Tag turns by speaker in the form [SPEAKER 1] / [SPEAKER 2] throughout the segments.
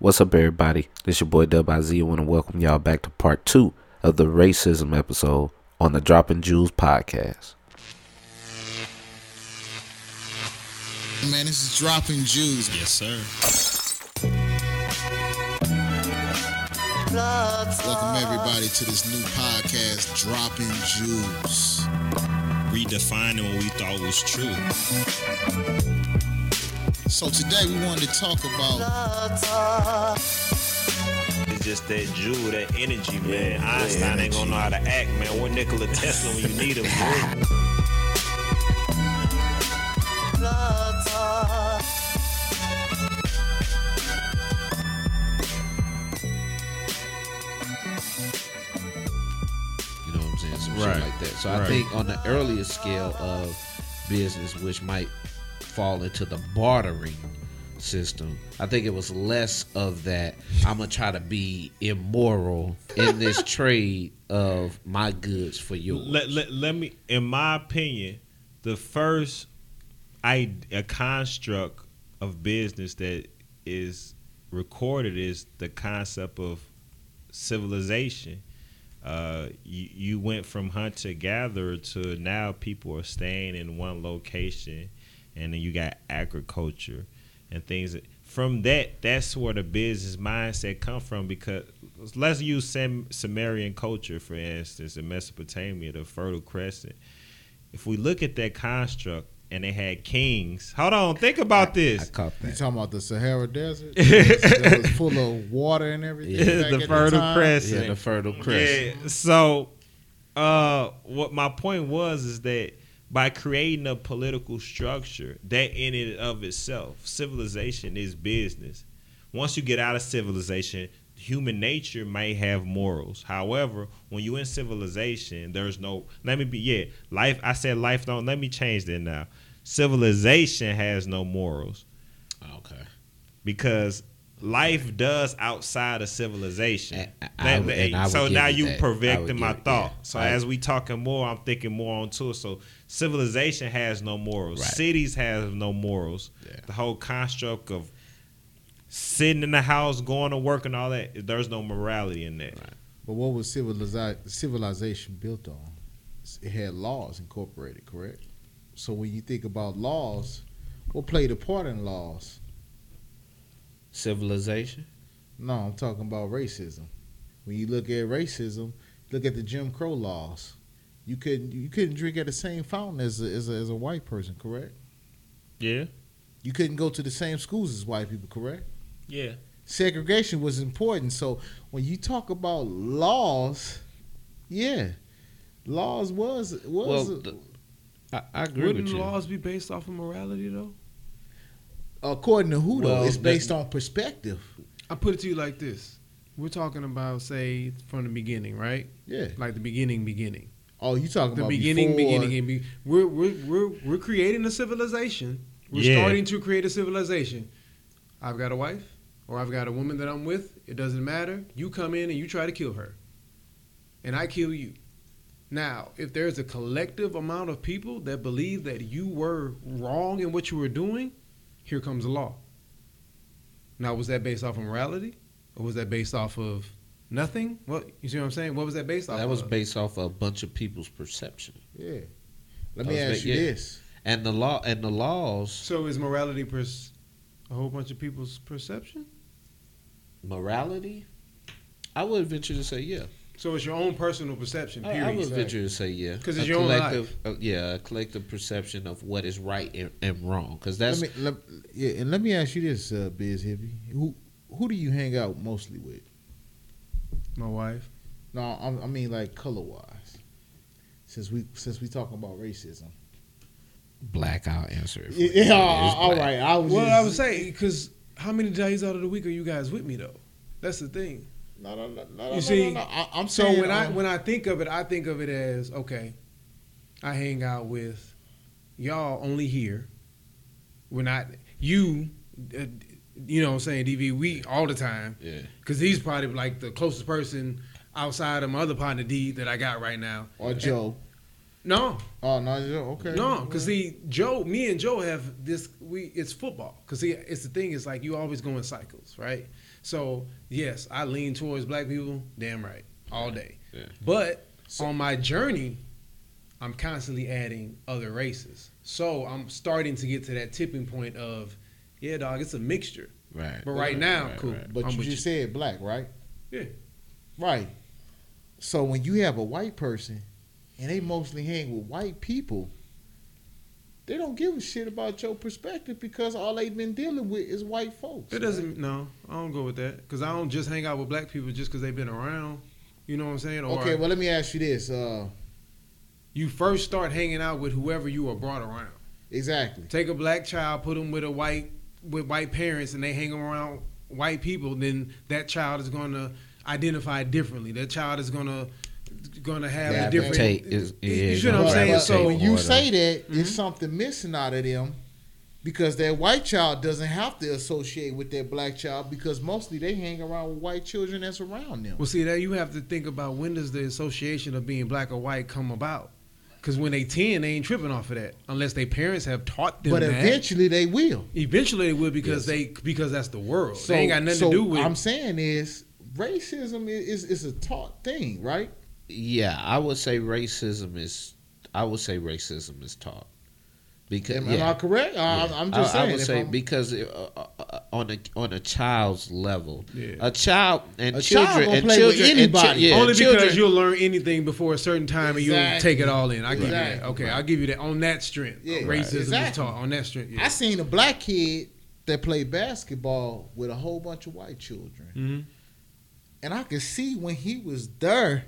[SPEAKER 1] What's up, everybody? This your boy Dub IZ. I want to welcome y'all back to part two of the racism episode on the Dropping Jewels podcast.
[SPEAKER 2] Man, this is Dropping Jewels.
[SPEAKER 3] Yes, sir.
[SPEAKER 2] Welcome everybody to this new podcast, Dropping Jewels.
[SPEAKER 3] Redefining what we thought was true.
[SPEAKER 2] So today we wanted to talk about
[SPEAKER 4] It's just that Jew, that energy, man. Einstein ain't gonna know how to act, man. We're Nikola Tesla when you need him. bro.
[SPEAKER 1] You know what I'm saying? Some
[SPEAKER 5] Right.
[SPEAKER 1] shit like that. So I
[SPEAKER 5] Right.
[SPEAKER 1] think on the earlier scale of business, which might fall into the bartering system, I think it was less of that. I'm gonna try to be immoral in this trade of my goods for yours.
[SPEAKER 3] Let, let, let me, in my opinion, the first I a construct of business that is recorded is the concept of civilization. Uh, you, you went from hunter gatherer to now people are staying in one location, and then you got agriculture and things. From that, that's where the business mindset come from. Because let's use Sam, Sumerian culture for instance in Mesopotamia, the Fertile Crescent. If we look at that construct, and they had kings. Hold on, think about
[SPEAKER 1] I
[SPEAKER 3] this.
[SPEAKER 1] caught
[SPEAKER 2] you
[SPEAKER 1] that.
[SPEAKER 2] talking about the Sahara Desert that was full of water and everything. back
[SPEAKER 3] the Fertile
[SPEAKER 2] time?
[SPEAKER 3] Crescent.
[SPEAKER 1] Yeah, the fertile crescent.
[SPEAKER 3] Yeah. So, uh, what my point was is that by creating a political structure, that in and of itself, civilization is business. Once you get out of civilization, human nature may have morals. However, when you in civilization, there's no. Let me be yeah. Life. I said life don't. Let me change that now. Civilization has no morals
[SPEAKER 1] Okay.
[SPEAKER 3] because life does outside of civilization.
[SPEAKER 1] I- I would- and I would
[SPEAKER 3] so now
[SPEAKER 1] you
[SPEAKER 3] you
[SPEAKER 1] that.
[SPEAKER 3] Perfecting my
[SPEAKER 1] give-
[SPEAKER 3] thought.
[SPEAKER 1] yeah.
[SPEAKER 3] So
[SPEAKER 1] I-
[SPEAKER 3] as we talking more, I'm thinking more onto it. So civilization has no morals.
[SPEAKER 1] Right.
[SPEAKER 3] Cities have no morals.
[SPEAKER 1] Yeah.
[SPEAKER 3] The whole construct of sitting in the house, going to work, and all that. There's no morality in that.
[SPEAKER 1] Right.
[SPEAKER 2] But what was civiliza- civilization built on? It had laws incorporated, correct? So when you think about laws, what played a part in laws?
[SPEAKER 1] Civilization.
[SPEAKER 2] No, I'm talking about racism. When you look at racism, look at the Jim Crow laws. You couldn't you couldn't drink at the same fountain as a, as a, as a white person, correct?
[SPEAKER 3] Yeah.
[SPEAKER 2] You couldn't go to the same schools as white people, correct?
[SPEAKER 3] Yeah.
[SPEAKER 2] Segregation was important. So when you talk about laws, yeah, laws was was
[SPEAKER 1] Well, the- I, I agree
[SPEAKER 6] Wouldn't
[SPEAKER 1] with you.
[SPEAKER 6] laws be based off of morality though?
[SPEAKER 2] According to who though?
[SPEAKER 1] Well,
[SPEAKER 2] it's
[SPEAKER 1] the-
[SPEAKER 2] based on perspective.
[SPEAKER 6] I put it to you like this: We're talking about, say, from the beginning, right?
[SPEAKER 2] Yeah.
[SPEAKER 6] Like the beginning, beginning,
[SPEAKER 2] Oh, you talking about
[SPEAKER 6] the
[SPEAKER 2] about
[SPEAKER 6] beginning,
[SPEAKER 2] before,
[SPEAKER 6] beginning. And be, we're we're we're we're creating a civilization. We're
[SPEAKER 3] Yeah.
[SPEAKER 6] starting to create a civilization. I've got a wife, or I've got a woman that I'm with. It doesn't matter. You come in and you try to kill her, and I kill you. Now, if there's a collective amount of people that believe that you were wrong in what you were doing, here comes the law. Now, was that based off of morality, or was that based off of nothing? What you see what I'm saying? What was that based off?
[SPEAKER 1] Of That was
[SPEAKER 6] of?
[SPEAKER 1] based off of a bunch of people's perception,
[SPEAKER 2] Yeah. Let me ask
[SPEAKER 1] ba-
[SPEAKER 2] you
[SPEAKER 1] yeah.
[SPEAKER 2] this.
[SPEAKER 1] and the law and the laws.
[SPEAKER 6] So is morality pers- a whole bunch of people's perception?
[SPEAKER 1] Morality, I would venture to say yeah.
[SPEAKER 6] So it's your own personal perception.
[SPEAKER 1] I,
[SPEAKER 6] Period.
[SPEAKER 1] I would venture to say yeah, because
[SPEAKER 6] it's your own
[SPEAKER 1] collective, uh, yeah, a collective perception of what is right and, and wrong. Because that's
[SPEAKER 2] let me, let, yeah, and let me ask you this, uh, Biz Hippie. Who who do you hang out mostly with?
[SPEAKER 6] My wife.
[SPEAKER 2] No, I'm, I mean like color wise. Since we since we talking about racism.
[SPEAKER 1] black. I'll answer it. For you.
[SPEAKER 2] Yeah,
[SPEAKER 1] It is
[SPEAKER 2] all
[SPEAKER 1] black.
[SPEAKER 2] right. I was.
[SPEAKER 6] Well,
[SPEAKER 2] just,
[SPEAKER 6] I would say because how many days out of the week are you guys with me though? That's the thing.
[SPEAKER 2] No, no, no, no,
[SPEAKER 6] You
[SPEAKER 2] no,
[SPEAKER 6] see,
[SPEAKER 2] no, no. I, I'm
[SPEAKER 6] So
[SPEAKER 2] saying
[SPEAKER 6] when I
[SPEAKER 2] um,
[SPEAKER 6] when I think of it, I think of it as okay. I hang out with y'all only here. We're not you. Uh, you know what I'm saying, DV, we all the time.
[SPEAKER 1] Yeah.
[SPEAKER 6] Because he's probably like the closest person outside of my other partner, D, that I got right now.
[SPEAKER 2] or Joe.
[SPEAKER 6] No,
[SPEAKER 2] Oh no, Joe. okay.
[SPEAKER 6] no, because see, Joe, me and Joe have this. We it's football. Because see, it's the thing is like you always go in cycles, right? So yes, I lean towards black people. Damn right, all day.
[SPEAKER 1] Yeah.
[SPEAKER 6] But on my journey, I'm constantly adding other races. So I'm starting to get to that tipping point of, yeah, dog, it's a mixture.
[SPEAKER 1] Right.
[SPEAKER 6] But right now,
[SPEAKER 1] right,
[SPEAKER 6] cool.
[SPEAKER 1] right.
[SPEAKER 2] But
[SPEAKER 6] I'm
[SPEAKER 2] you
[SPEAKER 6] with
[SPEAKER 2] just said black, right?
[SPEAKER 6] Yeah.
[SPEAKER 2] Right. So when you have a white person and they mostly hang with white people, they don't give a shit about your perspective because all they've been dealing with is white folks.
[SPEAKER 6] It doesn't. No, I don't go with that because I don't just hang out with black people just because they've been around. You know what I'm saying? Or
[SPEAKER 2] Okay, well let me ask you this. Uh,
[SPEAKER 6] you first start hanging out with whoever you are brought around.
[SPEAKER 2] exactly.
[SPEAKER 6] Take a black child, put them with a white with white parents, and they hang around white people. Then that child is going to identify differently. That child is going to going to have
[SPEAKER 2] Yeah,
[SPEAKER 6] a different.
[SPEAKER 1] Take is-
[SPEAKER 6] you know what I'm saying? So
[SPEAKER 2] when you
[SPEAKER 1] order.
[SPEAKER 2] say that,
[SPEAKER 6] Mhm.
[SPEAKER 2] there's something missing out of them because that white child doesn't have to associate with that black child because mostly they hang around with white children that's around them.
[SPEAKER 6] Well, see that you have to think about when does the association of being black or white come about? Because when they ten, they ain't tripping off of that unless their parents have taught them
[SPEAKER 2] But
[SPEAKER 6] that.
[SPEAKER 2] eventually they will.
[SPEAKER 6] Eventually they will because they because that's the world.
[SPEAKER 2] So,
[SPEAKER 6] they ain't got nothing
[SPEAKER 2] so
[SPEAKER 6] to do with.
[SPEAKER 2] What I'm saying is racism is, is is a taught thing, right?
[SPEAKER 1] Yeah, I would say racism is. I would say racism is taught because
[SPEAKER 2] Am,
[SPEAKER 1] yeah,
[SPEAKER 2] am I correct? I- I'm, I'm just
[SPEAKER 1] I,
[SPEAKER 2] saying.
[SPEAKER 1] I would say
[SPEAKER 2] I'm-
[SPEAKER 1] because uh, uh, uh, on a on a child's level,
[SPEAKER 6] Yeah.
[SPEAKER 1] a child and
[SPEAKER 2] A
[SPEAKER 1] children
[SPEAKER 2] gonna
[SPEAKER 1] and
[SPEAKER 2] play with
[SPEAKER 1] children and chi-
[SPEAKER 2] anybody.
[SPEAKER 1] yeah,
[SPEAKER 6] Only
[SPEAKER 1] children,
[SPEAKER 6] because you'll learn anything before a certain time and you'll take it all in. I give you that.
[SPEAKER 2] Exactly.
[SPEAKER 6] Okay, I'll give you that on that strength.
[SPEAKER 2] Yeah,
[SPEAKER 6] Racism
[SPEAKER 2] right.
[SPEAKER 6] is taught on that strength. Yeah.
[SPEAKER 2] I seen a black kid that played basketball with a whole bunch of white children,
[SPEAKER 6] Mhm.
[SPEAKER 2] and I could see when he was there,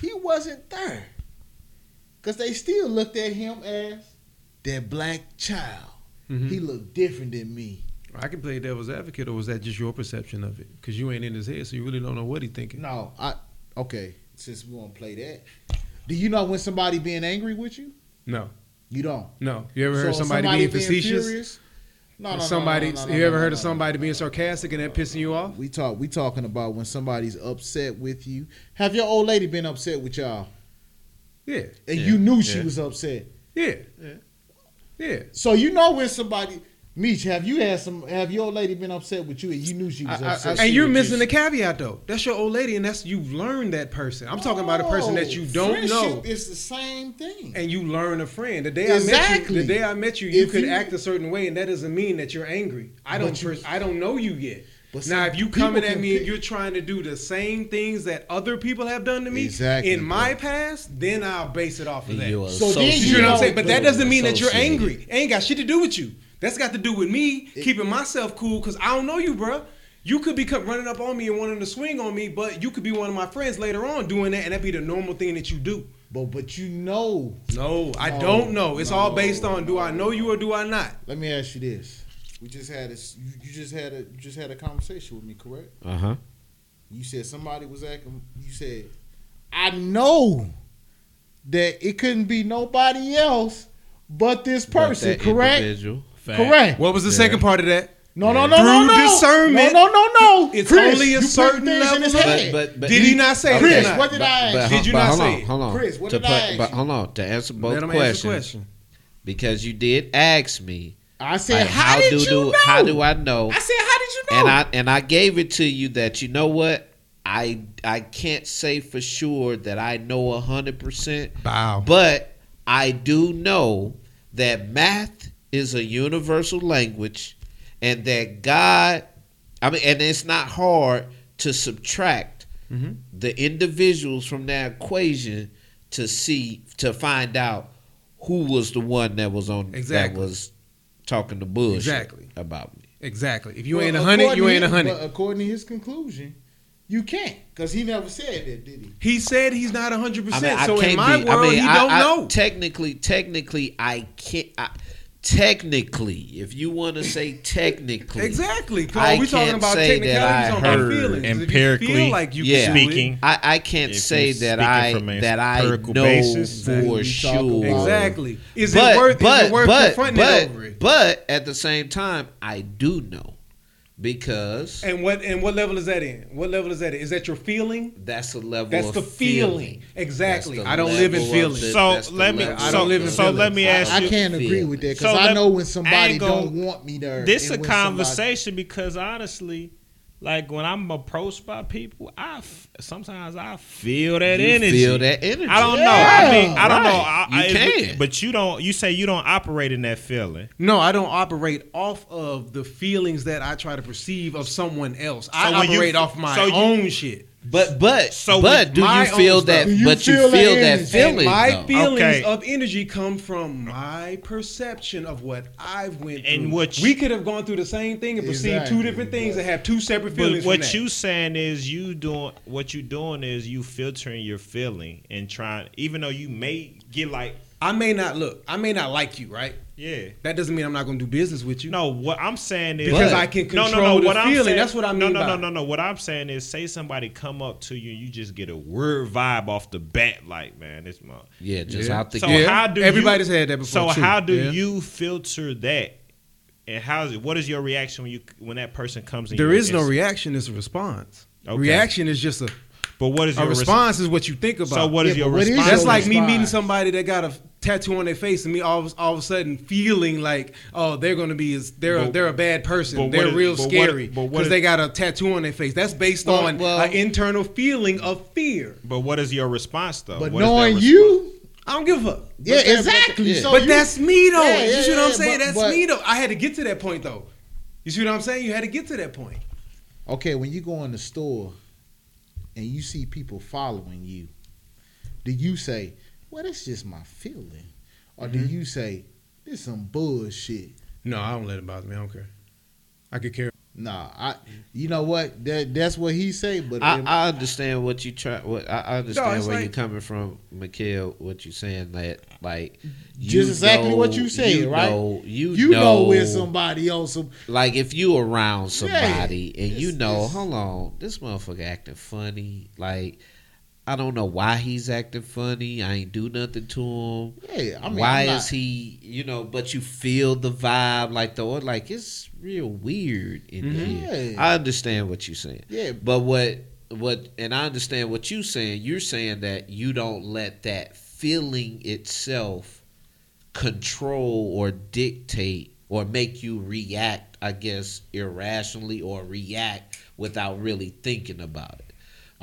[SPEAKER 2] he wasn't there, cause they still looked at him as that black child.
[SPEAKER 6] Mhm.
[SPEAKER 2] He looked different than me.
[SPEAKER 6] I can play devil's advocate, or was that just your perception of it? Because you ain't in his head, so you really don't know what he's thinking.
[SPEAKER 2] No, I okay. Since we won't play that, do you know when somebody being angry with you?
[SPEAKER 6] No,
[SPEAKER 2] You don't.
[SPEAKER 6] no. You ever heard
[SPEAKER 2] So
[SPEAKER 6] somebody, being facetious?
[SPEAKER 2] furious? No, no, no,
[SPEAKER 6] somebody,
[SPEAKER 2] no, no, no,
[SPEAKER 6] you
[SPEAKER 2] no,
[SPEAKER 6] ever
[SPEAKER 2] no,
[SPEAKER 6] heard
[SPEAKER 2] no,
[SPEAKER 6] of
[SPEAKER 2] no.
[SPEAKER 6] somebody being sarcastic and that pissing you off?
[SPEAKER 2] We talk. We talking about when somebody's upset with you. Have your old lady been upset with y'all,
[SPEAKER 6] Yeah,
[SPEAKER 2] and
[SPEAKER 1] Yeah,
[SPEAKER 2] you knew she
[SPEAKER 1] yeah.
[SPEAKER 2] was upset?
[SPEAKER 6] yeah,
[SPEAKER 2] Yeah.
[SPEAKER 6] yeah.
[SPEAKER 2] So you know when somebody. Meech, have you had some? Have your old lady been upset with you, and you knew she was
[SPEAKER 1] I- I-
[SPEAKER 2] upset?
[SPEAKER 1] I
[SPEAKER 6] And you're missing
[SPEAKER 1] you're-
[SPEAKER 6] the caveat though. That's your old lady, and that's you've learned that person. I'm talking about a person that you don't know.
[SPEAKER 2] friendship It's the same thing.
[SPEAKER 6] and you learn a friend. The day I met
[SPEAKER 2] Exactly.
[SPEAKER 6] you, the day I met you, you
[SPEAKER 2] If
[SPEAKER 6] could
[SPEAKER 2] you-
[SPEAKER 6] act a certain way, and that doesn't mean that you're angry. I don't,
[SPEAKER 2] you-
[SPEAKER 6] pers- I don't know you yet.
[SPEAKER 2] But
[SPEAKER 6] now, if you
[SPEAKER 2] people
[SPEAKER 6] coming at
[SPEAKER 2] can
[SPEAKER 6] me and you're trying to do the same things that other people have done to me
[SPEAKER 2] Exactly,
[SPEAKER 6] in my
[SPEAKER 2] bro.
[SPEAKER 6] past, then I'll base it off of that.
[SPEAKER 1] you
[SPEAKER 2] So then
[SPEAKER 6] You know what I'm saying? But that doesn't mean that you're angry. It ain't got shit to do with you. That's got to do with me keeping myself cool because I don't know you, bruh. You could be running up on me and wanting to swing on me, but you could be one of my friends later on doing that, and that'd be the normal thing that you do.
[SPEAKER 2] But but you know.
[SPEAKER 6] No, I
[SPEAKER 2] No,
[SPEAKER 6] don't know. It's all based on do I know you or do I not?
[SPEAKER 2] Let me ask you this: We just had this. You, you just had a you just had a conversation with me, correct?
[SPEAKER 1] Uh huh.
[SPEAKER 2] You said somebody was acting. You said, I know that it couldn't be nobody else but this person, correct?
[SPEAKER 1] Individual.
[SPEAKER 2] Correct.
[SPEAKER 6] What was the
[SPEAKER 1] Yeah.
[SPEAKER 6] second part of that?
[SPEAKER 2] No, no, no,
[SPEAKER 6] Through
[SPEAKER 2] no, no.
[SPEAKER 6] discernment,
[SPEAKER 2] No, no, no, no.
[SPEAKER 6] it's
[SPEAKER 2] Chris,
[SPEAKER 6] only a certain
[SPEAKER 2] things in his
[SPEAKER 6] level of-
[SPEAKER 2] head.
[SPEAKER 1] But, but, but
[SPEAKER 6] Did he not say
[SPEAKER 2] Chris,
[SPEAKER 6] that?
[SPEAKER 2] what did I
[SPEAKER 1] but,
[SPEAKER 2] ask?
[SPEAKER 6] Did you
[SPEAKER 1] but
[SPEAKER 6] not
[SPEAKER 1] hold
[SPEAKER 6] say
[SPEAKER 1] on,
[SPEAKER 6] it?
[SPEAKER 1] hold on.
[SPEAKER 2] Chris, what
[SPEAKER 1] to
[SPEAKER 2] did I ask
[SPEAKER 1] But hold on to answer both
[SPEAKER 6] Let him answer
[SPEAKER 1] questions
[SPEAKER 6] question.
[SPEAKER 1] because you did ask me.
[SPEAKER 2] I said,
[SPEAKER 1] like,
[SPEAKER 2] how, did
[SPEAKER 1] do
[SPEAKER 2] you
[SPEAKER 1] do
[SPEAKER 2] know?
[SPEAKER 1] how do I know?
[SPEAKER 2] I said, how did you know?
[SPEAKER 1] and I and I gave it to you that you know what I I can't say for sure that I know a hundred percent,
[SPEAKER 6] Wow.
[SPEAKER 1] but I do know that math is a universal language, and that God, I mean, and it's not hard to subtract
[SPEAKER 6] Mhm.
[SPEAKER 1] the individuals from that equation to see to find out who was the one that was on
[SPEAKER 6] Exactly.
[SPEAKER 1] that was talking the bullshit
[SPEAKER 6] Exactly.
[SPEAKER 1] about me.
[SPEAKER 6] Exactly. If you
[SPEAKER 2] Well,
[SPEAKER 6] ain't a hundred, you ain't a hundred.
[SPEAKER 2] According to his conclusion, you can't because he never said that, did he?
[SPEAKER 6] He said he's not hundred
[SPEAKER 1] I
[SPEAKER 6] percent.
[SPEAKER 1] mean, I
[SPEAKER 6] So in my
[SPEAKER 1] be.
[SPEAKER 6] world,
[SPEAKER 1] I mean,
[SPEAKER 6] he
[SPEAKER 1] I,
[SPEAKER 6] don't
[SPEAKER 1] I-
[SPEAKER 6] know.
[SPEAKER 1] Technically, technically, I can't. I, technically, if you want to say technically,
[SPEAKER 6] Exactly. Come
[SPEAKER 1] I
[SPEAKER 6] on, we talking
[SPEAKER 1] can't
[SPEAKER 6] about
[SPEAKER 1] say that
[SPEAKER 6] technicalities
[SPEAKER 1] I
[SPEAKER 6] on
[SPEAKER 1] heard
[SPEAKER 6] feelings. If you
[SPEAKER 3] empirically
[SPEAKER 6] feel like you
[SPEAKER 1] Yeah.
[SPEAKER 6] can do it-
[SPEAKER 3] Speaking.
[SPEAKER 1] I, I can't say that I that I
[SPEAKER 3] empirical
[SPEAKER 1] know
[SPEAKER 3] basis,
[SPEAKER 1] for sure.
[SPEAKER 6] Exactly. Is
[SPEAKER 1] but,
[SPEAKER 6] it worth?
[SPEAKER 1] but,
[SPEAKER 6] is it worth
[SPEAKER 1] but,
[SPEAKER 6] confronting
[SPEAKER 1] but,
[SPEAKER 6] it over it?
[SPEAKER 1] But at the same time, I do know because
[SPEAKER 6] And what and what level is that in? What level is that in? Is that your feeling?
[SPEAKER 1] that's a level.
[SPEAKER 6] That's
[SPEAKER 1] of
[SPEAKER 6] the feeling. Exactly.
[SPEAKER 1] The
[SPEAKER 6] I don't live in
[SPEAKER 1] level
[SPEAKER 6] feelings.
[SPEAKER 1] the-
[SPEAKER 3] So, let me-
[SPEAKER 1] level
[SPEAKER 6] I don't live in
[SPEAKER 3] so
[SPEAKER 6] feelings.
[SPEAKER 3] let me ask
[SPEAKER 2] I
[SPEAKER 3] you.
[SPEAKER 2] can't agree
[SPEAKER 1] feel.
[SPEAKER 2] with that because
[SPEAKER 3] So
[SPEAKER 2] I know when somebody
[SPEAKER 3] ain't
[SPEAKER 2] don't want me there.
[SPEAKER 3] this is a
[SPEAKER 2] and when somebody-
[SPEAKER 3] conversation because honestly, like when I'm approached by people, I f- sometimes I feel that
[SPEAKER 1] You
[SPEAKER 3] energy.
[SPEAKER 1] feel that energy.
[SPEAKER 3] I don't know. I mean, I don't know. I,
[SPEAKER 1] You
[SPEAKER 3] I-
[SPEAKER 1] can.
[SPEAKER 3] but you don't. You say you don't operate in that feeling.
[SPEAKER 6] No, I don't operate off of the feelings that I try to perceive of someone else. I
[SPEAKER 3] So when you-
[SPEAKER 6] operate off my
[SPEAKER 3] so you-
[SPEAKER 6] own shit.
[SPEAKER 1] But but
[SPEAKER 3] So
[SPEAKER 1] but do you feel that?
[SPEAKER 2] you
[SPEAKER 1] but you
[SPEAKER 2] feel
[SPEAKER 1] feel
[SPEAKER 2] the
[SPEAKER 1] that feeling.
[SPEAKER 6] and my
[SPEAKER 1] though.
[SPEAKER 6] feelings
[SPEAKER 3] Okay.
[SPEAKER 6] of energy come from my perception of what I've went
[SPEAKER 3] And
[SPEAKER 6] through.
[SPEAKER 3] what you-
[SPEAKER 6] we could have gone through the same thing and perceived
[SPEAKER 2] Exactly,
[SPEAKER 6] two different things
[SPEAKER 2] but-
[SPEAKER 6] and have two separate feelings.
[SPEAKER 3] But
[SPEAKER 6] feelings.
[SPEAKER 3] what
[SPEAKER 6] from that.
[SPEAKER 3] you saying is you doing what you doing is you filtering your feeling and trying. Even though you may get like,
[SPEAKER 6] I may not look. I may not like you, right?
[SPEAKER 3] yeah.
[SPEAKER 6] That doesn't mean I'm not going to do business with you.
[SPEAKER 3] No, what I'm saying is
[SPEAKER 6] Because I can
[SPEAKER 3] no,
[SPEAKER 6] control
[SPEAKER 3] no, no.
[SPEAKER 6] the
[SPEAKER 3] What I'm
[SPEAKER 6] feeling.
[SPEAKER 3] saying,
[SPEAKER 6] That's what I mean.
[SPEAKER 3] No, no,
[SPEAKER 6] by
[SPEAKER 3] no,
[SPEAKER 6] it.
[SPEAKER 3] no, no. What I'm saying is, say somebody come up to you and you just get a weird vibe off the bat, like man, this month.
[SPEAKER 1] Yeah, just
[SPEAKER 6] Yeah.
[SPEAKER 1] out the
[SPEAKER 3] So
[SPEAKER 1] gate.
[SPEAKER 3] how do
[SPEAKER 6] Everybody's
[SPEAKER 3] you,
[SPEAKER 6] had that before,
[SPEAKER 3] So
[SPEAKER 6] too.
[SPEAKER 3] how do
[SPEAKER 6] Yeah.
[SPEAKER 3] you filter that? And how's it? What is your reaction when you when that person comes in?
[SPEAKER 6] There
[SPEAKER 3] your
[SPEAKER 6] is no reaction. It's a response.
[SPEAKER 3] Okay.
[SPEAKER 6] Reaction is just a,
[SPEAKER 3] But what is
[SPEAKER 6] a
[SPEAKER 3] your res-
[SPEAKER 6] response. Is what you think about.
[SPEAKER 3] So what is
[SPEAKER 2] Yeah,
[SPEAKER 3] your
[SPEAKER 2] but what is
[SPEAKER 3] response?
[SPEAKER 2] your
[SPEAKER 6] That's like me meeting somebody that got a tattoo on their face, and me all, of- all of a sudden feeling like, oh, they're gonna be, they're a,
[SPEAKER 3] But-
[SPEAKER 6] they're a bad person.
[SPEAKER 3] but
[SPEAKER 6] They're
[SPEAKER 3] is-
[SPEAKER 6] real
[SPEAKER 3] but
[SPEAKER 6] scary because they got a tattoo on their face. That's based
[SPEAKER 1] Well,
[SPEAKER 6] on
[SPEAKER 1] well-
[SPEAKER 6] an internal feeling of fear.
[SPEAKER 3] But what is your response though?
[SPEAKER 2] But
[SPEAKER 3] What is that
[SPEAKER 2] knowing
[SPEAKER 3] response?
[SPEAKER 2] you,
[SPEAKER 6] I don't give a fuck.
[SPEAKER 2] yeah,
[SPEAKER 1] but-
[SPEAKER 2] exactly.
[SPEAKER 1] yeah.
[SPEAKER 2] So
[SPEAKER 6] but
[SPEAKER 2] you-
[SPEAKER 6] that's me though.
[SPEAKER 2] Yeah,
[SPEAKER 6] you
[SPEAKER 2] yeah,
[SPEAKER 6] see what I'm
[SPEAKER 2] yeah,
[SPEAKER 6] saying?
[SPEAKER 2] but-
[SPEAKER 6] that's
[SPEAKER 2] but-
[SPEAKER 6] me though. I had to get to that point though. You see what I'm saying? You had to get to that point.
[SPEAKER 2] okay. When you go in the store and you see people following you, do you say, "Well, that's just my feeling," or do
[SPEAKER 6] Mhm.
[SPEAKER 2] you say, "This some bullshit"?
[SPEAKER 6] No, I don't let it bother me. I don't care. I could care.
[SPEAKER 2] Nah, I. You know what? That that's what he say. But
[SPEAKER 1] I,
[SPEAKER 2] in-
[SPEAKER 1] I understand what you try. What I I understand
[SPEAKER 6] it's
[SPEAKER 1] where
[SPEAKER 6] like-
[SPEAKER 1] you're coming from, Mikhail. What you're saying that like you
[SPEAKER 2] Just exactly what you said,
[SPEAKER 1] you
[SPEAKER 2] right?
[SPEAKER 1] Know, you,
[SPEAKER 2] you know,
[SPEAKER 1] know
[SPEAKER 2] when somebody on some
[SPEAKER 1] like if you around somebody and you know,
[SPEAKER 2] it's-
[SPEAKER 1] hold on, this motherfucker acting funny. Like I don't know why he's acting funny. I ain't do nothing to him.
[SPEAKER 2] yeah. I mean,
[SPEAKER 1] why
[SPEAKER 2] not-
[SPEAKER 1] is he? You know, but you feel the vibe, like the like it's real weird in
[SPEAKER 6] Mhm.
[SPEAKER 1] here.
[SPEAKER 2] Yeah.
[SPEAKER 1] I understand what you're saying.
[SPEAKER 2] Yeah,
[SPEAKER 1] But what what and I understand what you're saying. You're saying that you don't let that feeling itself control or dictate or make you react, I guess, irrationally or react without really thinking about it.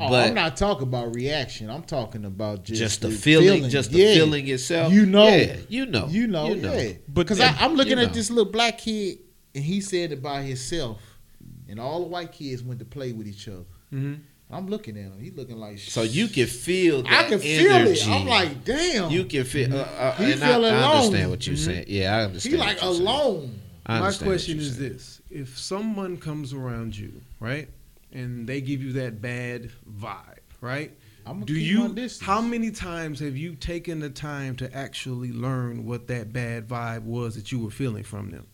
[SPEAKER 2] Oh,
[SPEAKER 1] but
[SPEAKER 2] I'm not talking about reaction. I'm talking about just,
[SPEAKER 1] just, the, feeling, just the
[SPEAKER 2] Yeah.
[SPEAKER 1] feeling itself.
[SPEAKER 2] You know.
[SPEAKER 1] Yeah, you know,
[SPEAKER 2] You know,
[SPEAKER 1] you know.
[SPEAKER 2] yeah. Because
[SPEAKER 3] then-
[SPEAKER 2] I'm looking
[SPEAKER 1] you
[SPEAKER 2] at
[SPEAKER 1] know.
[SPEAKER 2] this little black kid, and he said it by himself, and all the white kids went to play with each other.
[SPEAKER 6] Mm-hmm.
[SPEAKER 2] I'm looking at him. He looking like
[SPEAKER 1] So you can feel.
[SPEAKER 2] I can feel
[SPEAKER 1] energy.
[SPEAKER 2] it. I'm like, damn.
[SPEAKER 1] you can feel. Uh, uh,
[SPEAKER 2] He
[SPEAKER 1] and I,
[SPEAKER 2] feel
[SPEAKER 1] I
[SPEAKER 2] alone.
[SPEAKER 1] understand what you're
[SPEAKER 6] Mhm.
[SPEAKER 1] saying. Yeah, I understand.
[SPEAKER 2] he like
[SPEAKER 1] you're saying.
[SPEAKER 2] alone.
[SPEAKER 6] My question is
[SPEAKER 1] saying.
[SPEAKER 6] this: If someone comes around you, right, and they give you that bad vibe, right?
[SPEAKER 2] I'm gonna
[SPEAKER 6] Do
[SPEAKER 2] keep
[SPEAKER 6] you?
[SPEAKER 2] my distance.
[SPEAKER 6] How many times have you taken the time to actually learn what that bad vibe was that you were feeling from them?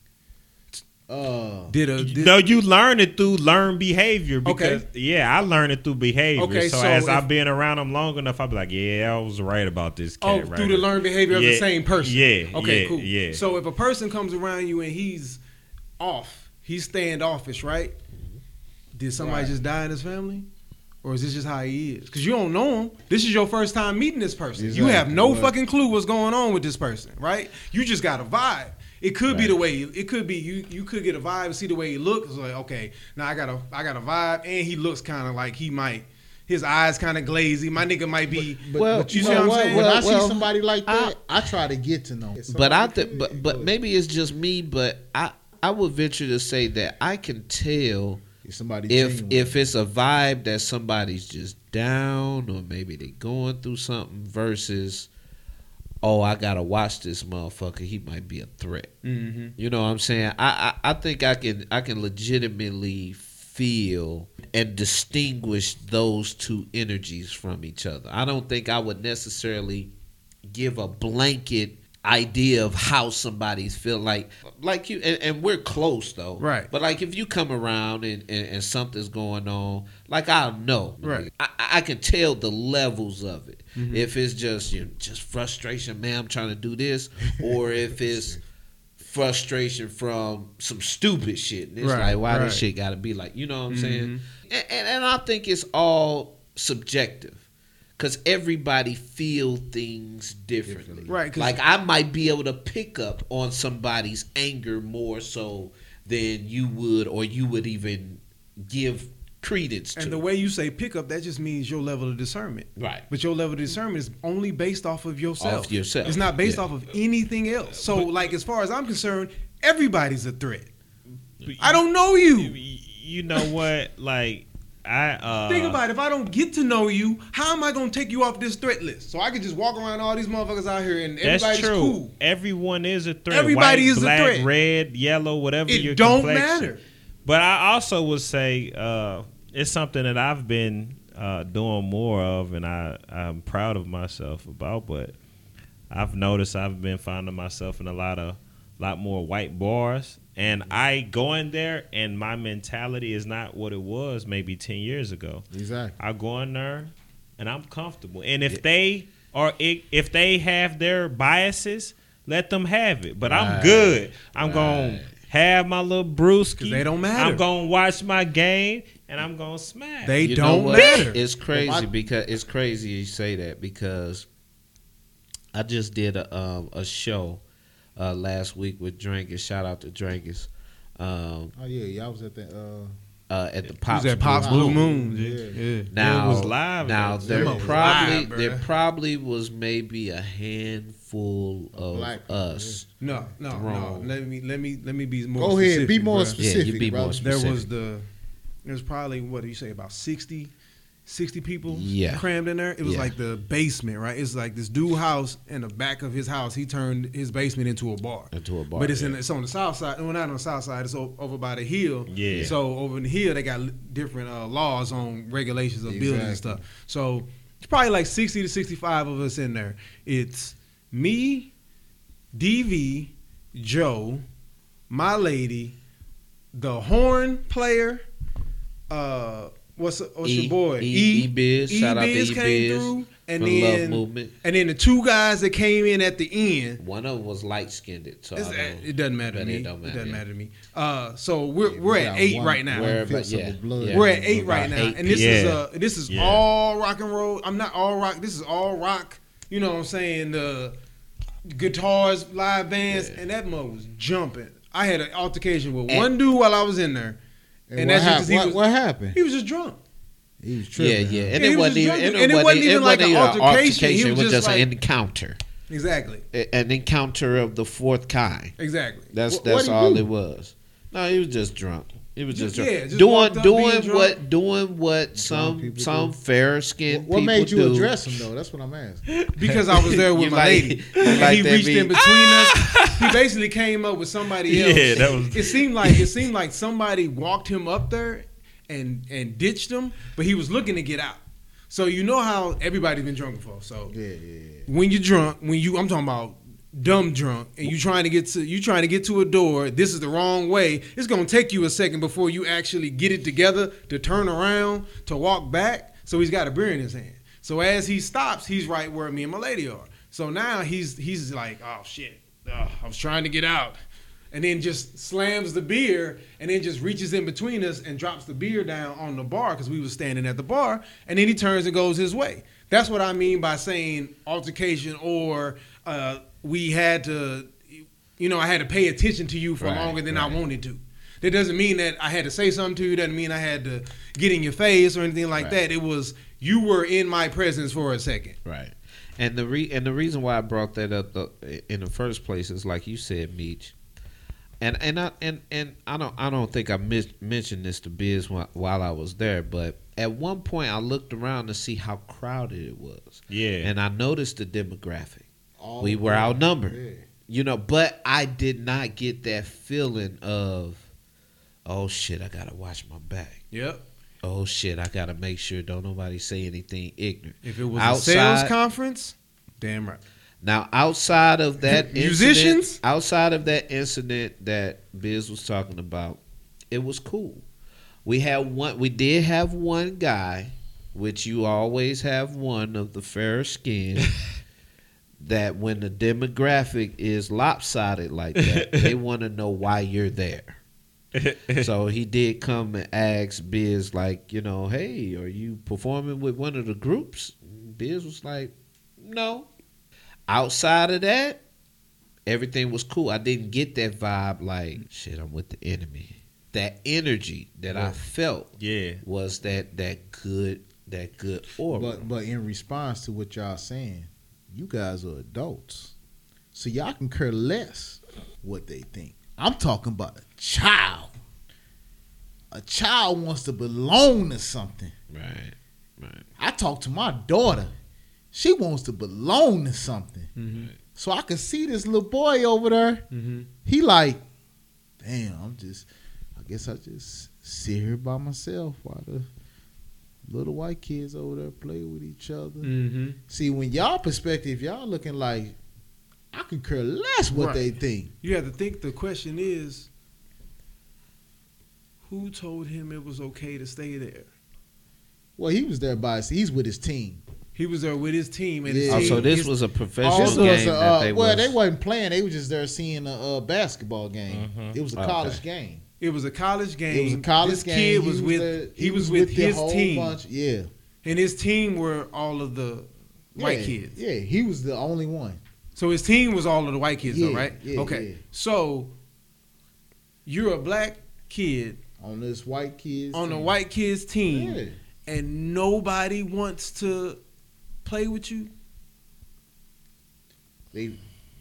[SPEAKER 2] Uh,
[SPEAKER 6] Did a did,
[SPEAKER 3] No, you learn it through learned behavior.
[SPEAKER 6] Okay.
[SPEAKER 3] Because, Yeah, I learned it through behavior.
[SPEAKER 6] Okay,
[SPEAKER 3] so,
[SPEAKER 6] so
[SPEAKER 3] as
[SPEAKER 6] if-
[SPEAKER 3] I've been around them long enough, I'll be like, yeah, I was right about this cat
[SPEAKER 6] Oh,
[SPEAKER 3] right
[SPEAKER 6] through the learned behavior of the same person.
[SPEAKER 3] yeah,
[SPEAKER 6] Okay,
[SPEAKER 3] yeah,
[SPEAKER 6] cool.
[SPEAKER 3] yeah.
[SPEAKER 6] So if a person comes around you and he's off, he's standoffish, right? Did somebody
[SPEAKER 2] Right.
[SPEAKER 6] just die in his family? Or is this just how he is? Because you don't know him. This is your first time meeting this person. You have no
[SPEAKER 2] Right.
[SPEAKER 6] fucking clue what's going on with this person, right? You just got a vibe. It could be the way it could be you. You could get a vibe, and see the way he looks. It's like okay, now I got a I got a vibe, and he looks kind of like he might. His eyes kind of glazy. My nigga might be.
[SPEAKER 2] but,
[SPEAKER 1] Well,
[SPEAKER 2] but you,
[SPEAKER 6] you see
[SPEAKER 2] know
[SPEAKER 6] what I'm
[SPEAKER 2] what?
[SPEAKER 6] saying?
[SPEAKER 2] When I
[SPEAKER 1] Well,
[SPEAKER 2] see somebody like that, I, try to get to know.
[SPEAKER 1] But I
[SPEAKER 2] Somebody
[SPEAKER 1] think, but but maybe it's just me. But I I would venture to say that I can tell
[SPEAKER 2] If somebody
[SPEAKER 1] if
[SPEAKER 2] genuine.
[SPEAKER 1] if it's a vibe that somebody's just down or maybe they going through something versus oh I gotta watch this motherfucker he might be a threat
[SPEAKER 6] Mm-hmm.
[SPEAKER 1] you know what I'm saying I I, I think I can I can legitimately feel and distinguish those two energies from each other I don't think I would necessarily give a blanket idea of how somebody's feel like like you and, and we're close though
[SPEAKER 6] Right.
[SPEAKER 1] but like if you come around and, and, and something's going on like i'll know
[SPEAKER 6] Right.
[SPEAKER 1] I, I can tell the levels of it
[SPEAKER 6] Mhm.
[SPEAKER 1] if it's just you know, just frustration man i'm trying to do this or if it's frustration from some stupid shit. And it's
[SPEAKER 6] Right,
[SPEAKER 1] like, why
[SPEAKER 6] right.
[SPEAKER 1] this shit got to be like, you know what I'm saying?
[SPEAKER 6] Mhm.
[SPEAKER 1] And, and, and I think it's all subjective. Cause everybody feel things differently,
[SPEAKER 6] Right.
[SPEAKER 1] Like I might be able to pick up on somebody's anger more so than you would, or you would even give credence to.
[SPEAKER 6] And the way you say pick up, that just means your level of discernment.
[SPEAKER 1] right,
[SPEAKER 6] But your level of discernment is only based off of yourself.
[SPEAKER 1] Off yourself,
[SPEAKER 6] It's not based
[SPEAKER 1] yeah.
[SPEAKER 6] off of anything else. So, like, as far as I'm concerned, everybody's a threat. I don't know
[SPEAKER 3] You,
[SPEAKER 6] you.
[SPEAKER 3] you know what? Like I uh,
[SPEAKER 6] Think about it. If I don't get to know you, how am I going to take you off this threat list? So I could just walk around all these motherfuckers out here and
[SPEAKER 3] That's
[SPEAKER 6] everybody's
[SPEAKER 3] true.
[SPEAKER 6] cool.
[SPEAKER 3] Everyone is a threat.
[SPEAKER 6] Everybody
[SPEAKER 3] White,
[SPEAKER 6] is a threat.
[SPEAKER 3] Red, yellow, whatever your
[SPEAKER 6] It don't
[SPEAKER 3] complexion.
[SPEAKER 6] matter.
[SPEAKER 3] But I also would say uh, it's something that I've been uh, doing more of, and I I'm proud of myself about. But I've noticed I've been finding myself in a lot of lot more white bars, and I go in there, and my mentality is not what it was maybe ten years ago.
[SPEAKER 2] Exactly.
[SPEAKER 3] I go in there and I'm comfortable. And if they are if they have their biases, let them have it. But I'm good. I'm
[SPEAKER 1] Right.
[SPEAKER 3] gonna have my little brewski.
[SPEAKER 6] 'Cause they don't matter.
[SPEAKER 3] I'm gonna watch my game and I'm gonna smash.
[SPEAKER 6] They
[SPEAKER 1] You
[SPEAKER 6] don't matter.
[SPEAKER 1] It's crazy
[SPEAKER 2] my-
[SPEAKER 1] because it's crazy you say that because I just did a um, a show uh, last week with Drinkers. Shout out to Drinkers. Um,
[SPEAKER 2] Oh yeah, y'all was at the uh,
[SPEAKER 1] uh, at the
[SPEAKER 6] Who's
[SPEAKER 1] Pops
[SPEAKER 6] that Pops
[SPEAKER 1] Blue
[SPEAKER 6] Blue
[SPEAKER 1] Moon.
[SPEAKER 6] Moon?
[SPEAKER 2] Yeah.
[SPEAKER 6] Yeah.
[SPEAKER 1] Now
[SPEAKER 3] It was live,
[SPEAKER 1] Now
[SPEAKER 3] though.
[SPEAKER 1] there
[SPEAKER 6] Them
[SPEAKER 1] probably
[SPEAKER 6] live,
[SPEAKER 1] there probably was maybe a handful of
[SPEAKER 2] Black people,
[SPEAKER 1] us.
[SPEAKER 6] No, no, no. Let me let me let me be more. Specific.
[SPEAKER 2] Go ahead, be more
[SPEAKER 6] bruh.
[SPEAKER 2] specific.
[SPEAKER 1] Yeah, you be more specific.
[SPEAKER 6] There was the there was probably what do you say about 60, 60 people
[SPEAKER 1] Yeah.
[SPEAKER 6] crammed in there. It was
[SPEAKER 1] Yeah.
[SPEAKER 6] like the basement, right? It's like this dude house in the back of his house. He turned his basement into a bar.
[SPEAKER 1] Into a bar,
[SPEAKER 6] But it's in it's on the south side. Well, not on the south side. It's over by the hill.
[SPEAKER 3] Yeah.
[SPEAKER 6] So over in the hill, they got different uh, laws on regulations of buildings and stuff. So it's probably like sixty to sixty-five of us in there. It's me, DV, Joe, my lady, the horn player. Uh, what's what's
[SPEAKER 1] E-
[SPEAKER 6] your boy?
[SPEAKER 1] E- E Biz. Shout out to
[SPEAKER 6] Biz
[SPEAKER 1] E Biz
[SPEAKER 6] through, and
[SPEAKER 1] for the Love Movement.
[SPEAKER 6] and then the two guys that came in at the end.
[SPEAKER 1] One of them was light skinned, so I
[SPEAKER 6] It's-
[SPEAKER 1] don't-
[SPEAKER 6] it doesn't matter to me.
[SPEAKER 1] It
[SPEAKER 6] It,
[SPEAKER 1] don't matter.
[SPEAKER 6] doesn't
[SPEAKER 1] yeah.
[SPEAKER 6] matter to me. Uh, so we're
[SPEAKER 2] Yeah,
[SPEAKER 6] we're
[SPEAKER 2] we
[SPEAKER 6] at eight
[SPEAKER 2] one-
[SPEAKER 6] right now.
[SPEAKER 1] Where-
[SPEAKER 2] fifth
[SPEAKER 1] but yeah, yeah.
[SPEAKER 6] We're at eight
[SPEAKER 1] About
[SPEAKER 6] right now,
[SPEAKER 1] eight
[SPEAKER 6] and this is
[SPEAKER 3] Yeah.
[SPEAKER 6] uh this is
[SPEAKER 3] Yeah.
[SPEAKER 6] all rock and roll. I'm not all rock. This is all rock. You know what I'm saying? The guitars, live bands, and that mug was jumping. I had an altercation with
[SPEAKER 1] And-
[SPEAKER 6] one dude while I was in there,
[SPEAKER 2] And,
[SPEAKER 6] and
[SPEAKER 2] what,
[SPEAKER 6] that's just
[SPEAKER 2] hap-
[SPEAKER 6] he
[SPEAKER 2] what,
[SPEAKER 6] was
[SPEAKER 2] what happened?
[SPEAKER 6] he was just drunk.
[SPEAKER 2] He was
[SPEAKER 1] Yeah,
[SPEAKER 2] tripping.
[SPEAKER 1] yeah,
[SPEAKER 2] huh?
[SPEAKER 1] and
[SPEAKER 6] Yeah,
[SPEAKER 1] it
[SPEAKER 6] was
[SPEAKER 1] wasn't even, and
[SPEAKER 6] it
[SPEAKER 1] it
[SPEAKER 6] wasn't even like
[SPEAKER 1] wasn't
[SPEAKER 6] an altercation. He
[SPEAKER 1] It
[SPEAKER 6] was
[SPEAKER 1] was
[SPEAKER 6] just like-
[SPEAKER 1] an encounter,
[SPEAKER 6] Exactly.
[SPEAKER 1] A- an encounter of the fourth kind.
[SPEAKER 6] Exactly.
[SPEAKER 1] That's that's all
[SPEAKER 2] do?
[SPEAKER 1] it was. No, he was just drunk. He was just,
[SPEAKER 6] Just- yeah, just
[SPEAKER 1] doing
[SPEAKER 6] walked up being
[SPEAKER 1] doing what doing what some
[SPEAKER 2] people
[SPEAKER 1] some fair skinned
[SPEAKER 2] What, what made you
[SPEAKER 1] do.
[SPEAKER 2] address him though? That's what I'm asking.
[SPEAKER 6] because I was there with my
[SPEAKER 1] like-
[SPEAKER 6] lady. And
[SPEAKER 1] like
[SPEAKER 6] he
[SPEAKER 1] that
[SPEAKER 6] reached in
[SPEAKER 1] beat?
[SPEAKER 6] between us. He basically came up with somebody else.
[SPEAKER 3] Yeah, that was-
[SPEAKER 6] It seemed like it seemed like somebody walked him up there and and ditched him, but he was looking to get out. So you know how everybody's been drunk before. So
[SPEAKER 2] Yeah, yeah, yeah.
[SPEAKER 6] when you're drunk, when you I'm talking about dumb drunk, and you trying to get to you trying to get to a door, this is the wrong way. It's gonna take you a second before you actually get it together to turn around to walk back. So he's got a beer in his hand. So as he stops, he's right where me and my lady are. So now he's he's like, oh shit, Ugh, I was trying to get out. And then just slams the beer and then just reaches in between us and drops the beer down on the bar because we was standing at the bar. And then he turns and goes his way. That's what I mean by saying altercation or uh, we had to, you know, I had to pay attention to you for
[SPEAKER 1] Right,
[SPEAKER 6] longer than I wanted to. That doesn't mean that I had to say something to you. Doesn't mean I had to get in your face or anything like
[SPEAKER 1] Right.
[SPEAKER 6] that. It was you were in my presence for a second.
[SPEAKER 1] Right. And the re- and the reason why I brought that up the, in the first place is like you said, Meech. And and I and, and I don't I don't think I mis- mentioned this to Biz while, while I was there, but at one point I looked around to see how crowded it was,
[SPEAKER 3] Yeah.
[SPEAKER 1] and I noticed the demographic.
[SPEAKER 2] All
[SPEAKER 1] We were outnumbered.
[SPEAKER 2] yeah.
[SPEAKER 1] You know, but I did not get that feeling of, oh shit, I gotta watch my back.
[SPEAKER 6] Yep.
[SPEAKER 1] Oh shit, I gotta make sure don't nobody say anything ignorant.
[SPEAKER 6] If it was
[SPEAKER 1] Outside-
[SPEAKER 6] a sales conference, damn right.
[SPEAKER 1] Now, outside of that
[SPEAKER 6] Musicians?
[SPEAKER 1] incident, outside of that incident that Biz was talking about, it was cool. We had one. We did have one guy, which you always have one of the fair skin, that when the demographic is lopsided like that, they want to know why you're there. so he did come and ask Biz, like, you know, hey, are you performing with one of the groups? Biz was like, no. Outside of that, everything was cool. I didn't get that vibe like, shit, I'm with the enemy. That energy that I felt
[SPEAKER 3] Yeah.
[SPEAKER 1] was that that good that good aura.
[SPEAKER 2] But but in response to what y'all saying, you guys are adults, so y'all can care less what they think. I'm talking about a child. A child wants to belong to something.
[SPEAKER 1] right, right.
[SPEAKER 2] I talk to my daughter. She wants to belong to something.
[SPEAKER 6] Mhm.
[SPEAKER 2] So I can see this little boy over there.
[SPEAKER 6] Mhm.
[SPEAKER 2] He like, damn, I'm just I guess I just sit here by myself while the little white kids over there play with each other.
[SPEAKER 6] Mhm.
[SPEAKER 2] See, when y'all perspective, y'all looking like I could care less what
[SPEAKER 6] Right.
[SPEAKER 2] they think.
[SPEAKER 6] You have to think. The question is, who told him it was okay to stay there?
[SPEAKER 2] Well, he was there by he's with his team.
[SPEAKER 6] He was there with his team, and his
[SPEAKER 2] Yeah.
[SPEAKER 1] Oh, so this
[SPEAKER 6] his-
[SPEAKER 1] was a professional game
[SPEAKER 2] was a,
[SPEAKER 1] that
[SPEAKER 2] uh,
[SPEAKER 1] they
[SPEAKER 2] well,
[SPEAKER 1] was.
[SPEAKER 2] they wasn't playing. They was just there seeing a uh, basketball game. It was a
[SPEAKER 1] Okay.
[SPEAKER 2] college game.
[SPEAKER 6] It was a college game.
[SPEAKER 2] It was a college
[SPEAKER 6] this
[SPEAKER 2] game.
[SPEAKER 6] kid
[SPEAKER 2] He
[SPEAKER 6] was, with
[SPEAKER 2] there-
[SPEAKER 6] he, was, with,
[SPEAKER 2] the
[SPEAKER 6] his
[SPEAKER 2] whole
[SPEAKER 6] team,
[SPEAKER 2] bunch. Yeah,
[SPEAKER 6] and his team were all of the white kids.
[SPEAKER 2] Yeah, he was the only one.
[SPEAKER 6] So his team was all of the white kids, though, right?
[SPEAKER 2] yeah,
[SPEAKER 6] okay.
[SPEAKER 2] yeah.
[SPEAKER 6] So you're a black kid
[SPEAKER 2] on this white kids
[SPEAKER 6] on
[SPEAKER 2] team.
[SPEAKER 6] white kid's team,
[SPEAKER 2] Yeah.
[SPEAKER 6] and nobody wants to play with you.
[SPEAKER 2] They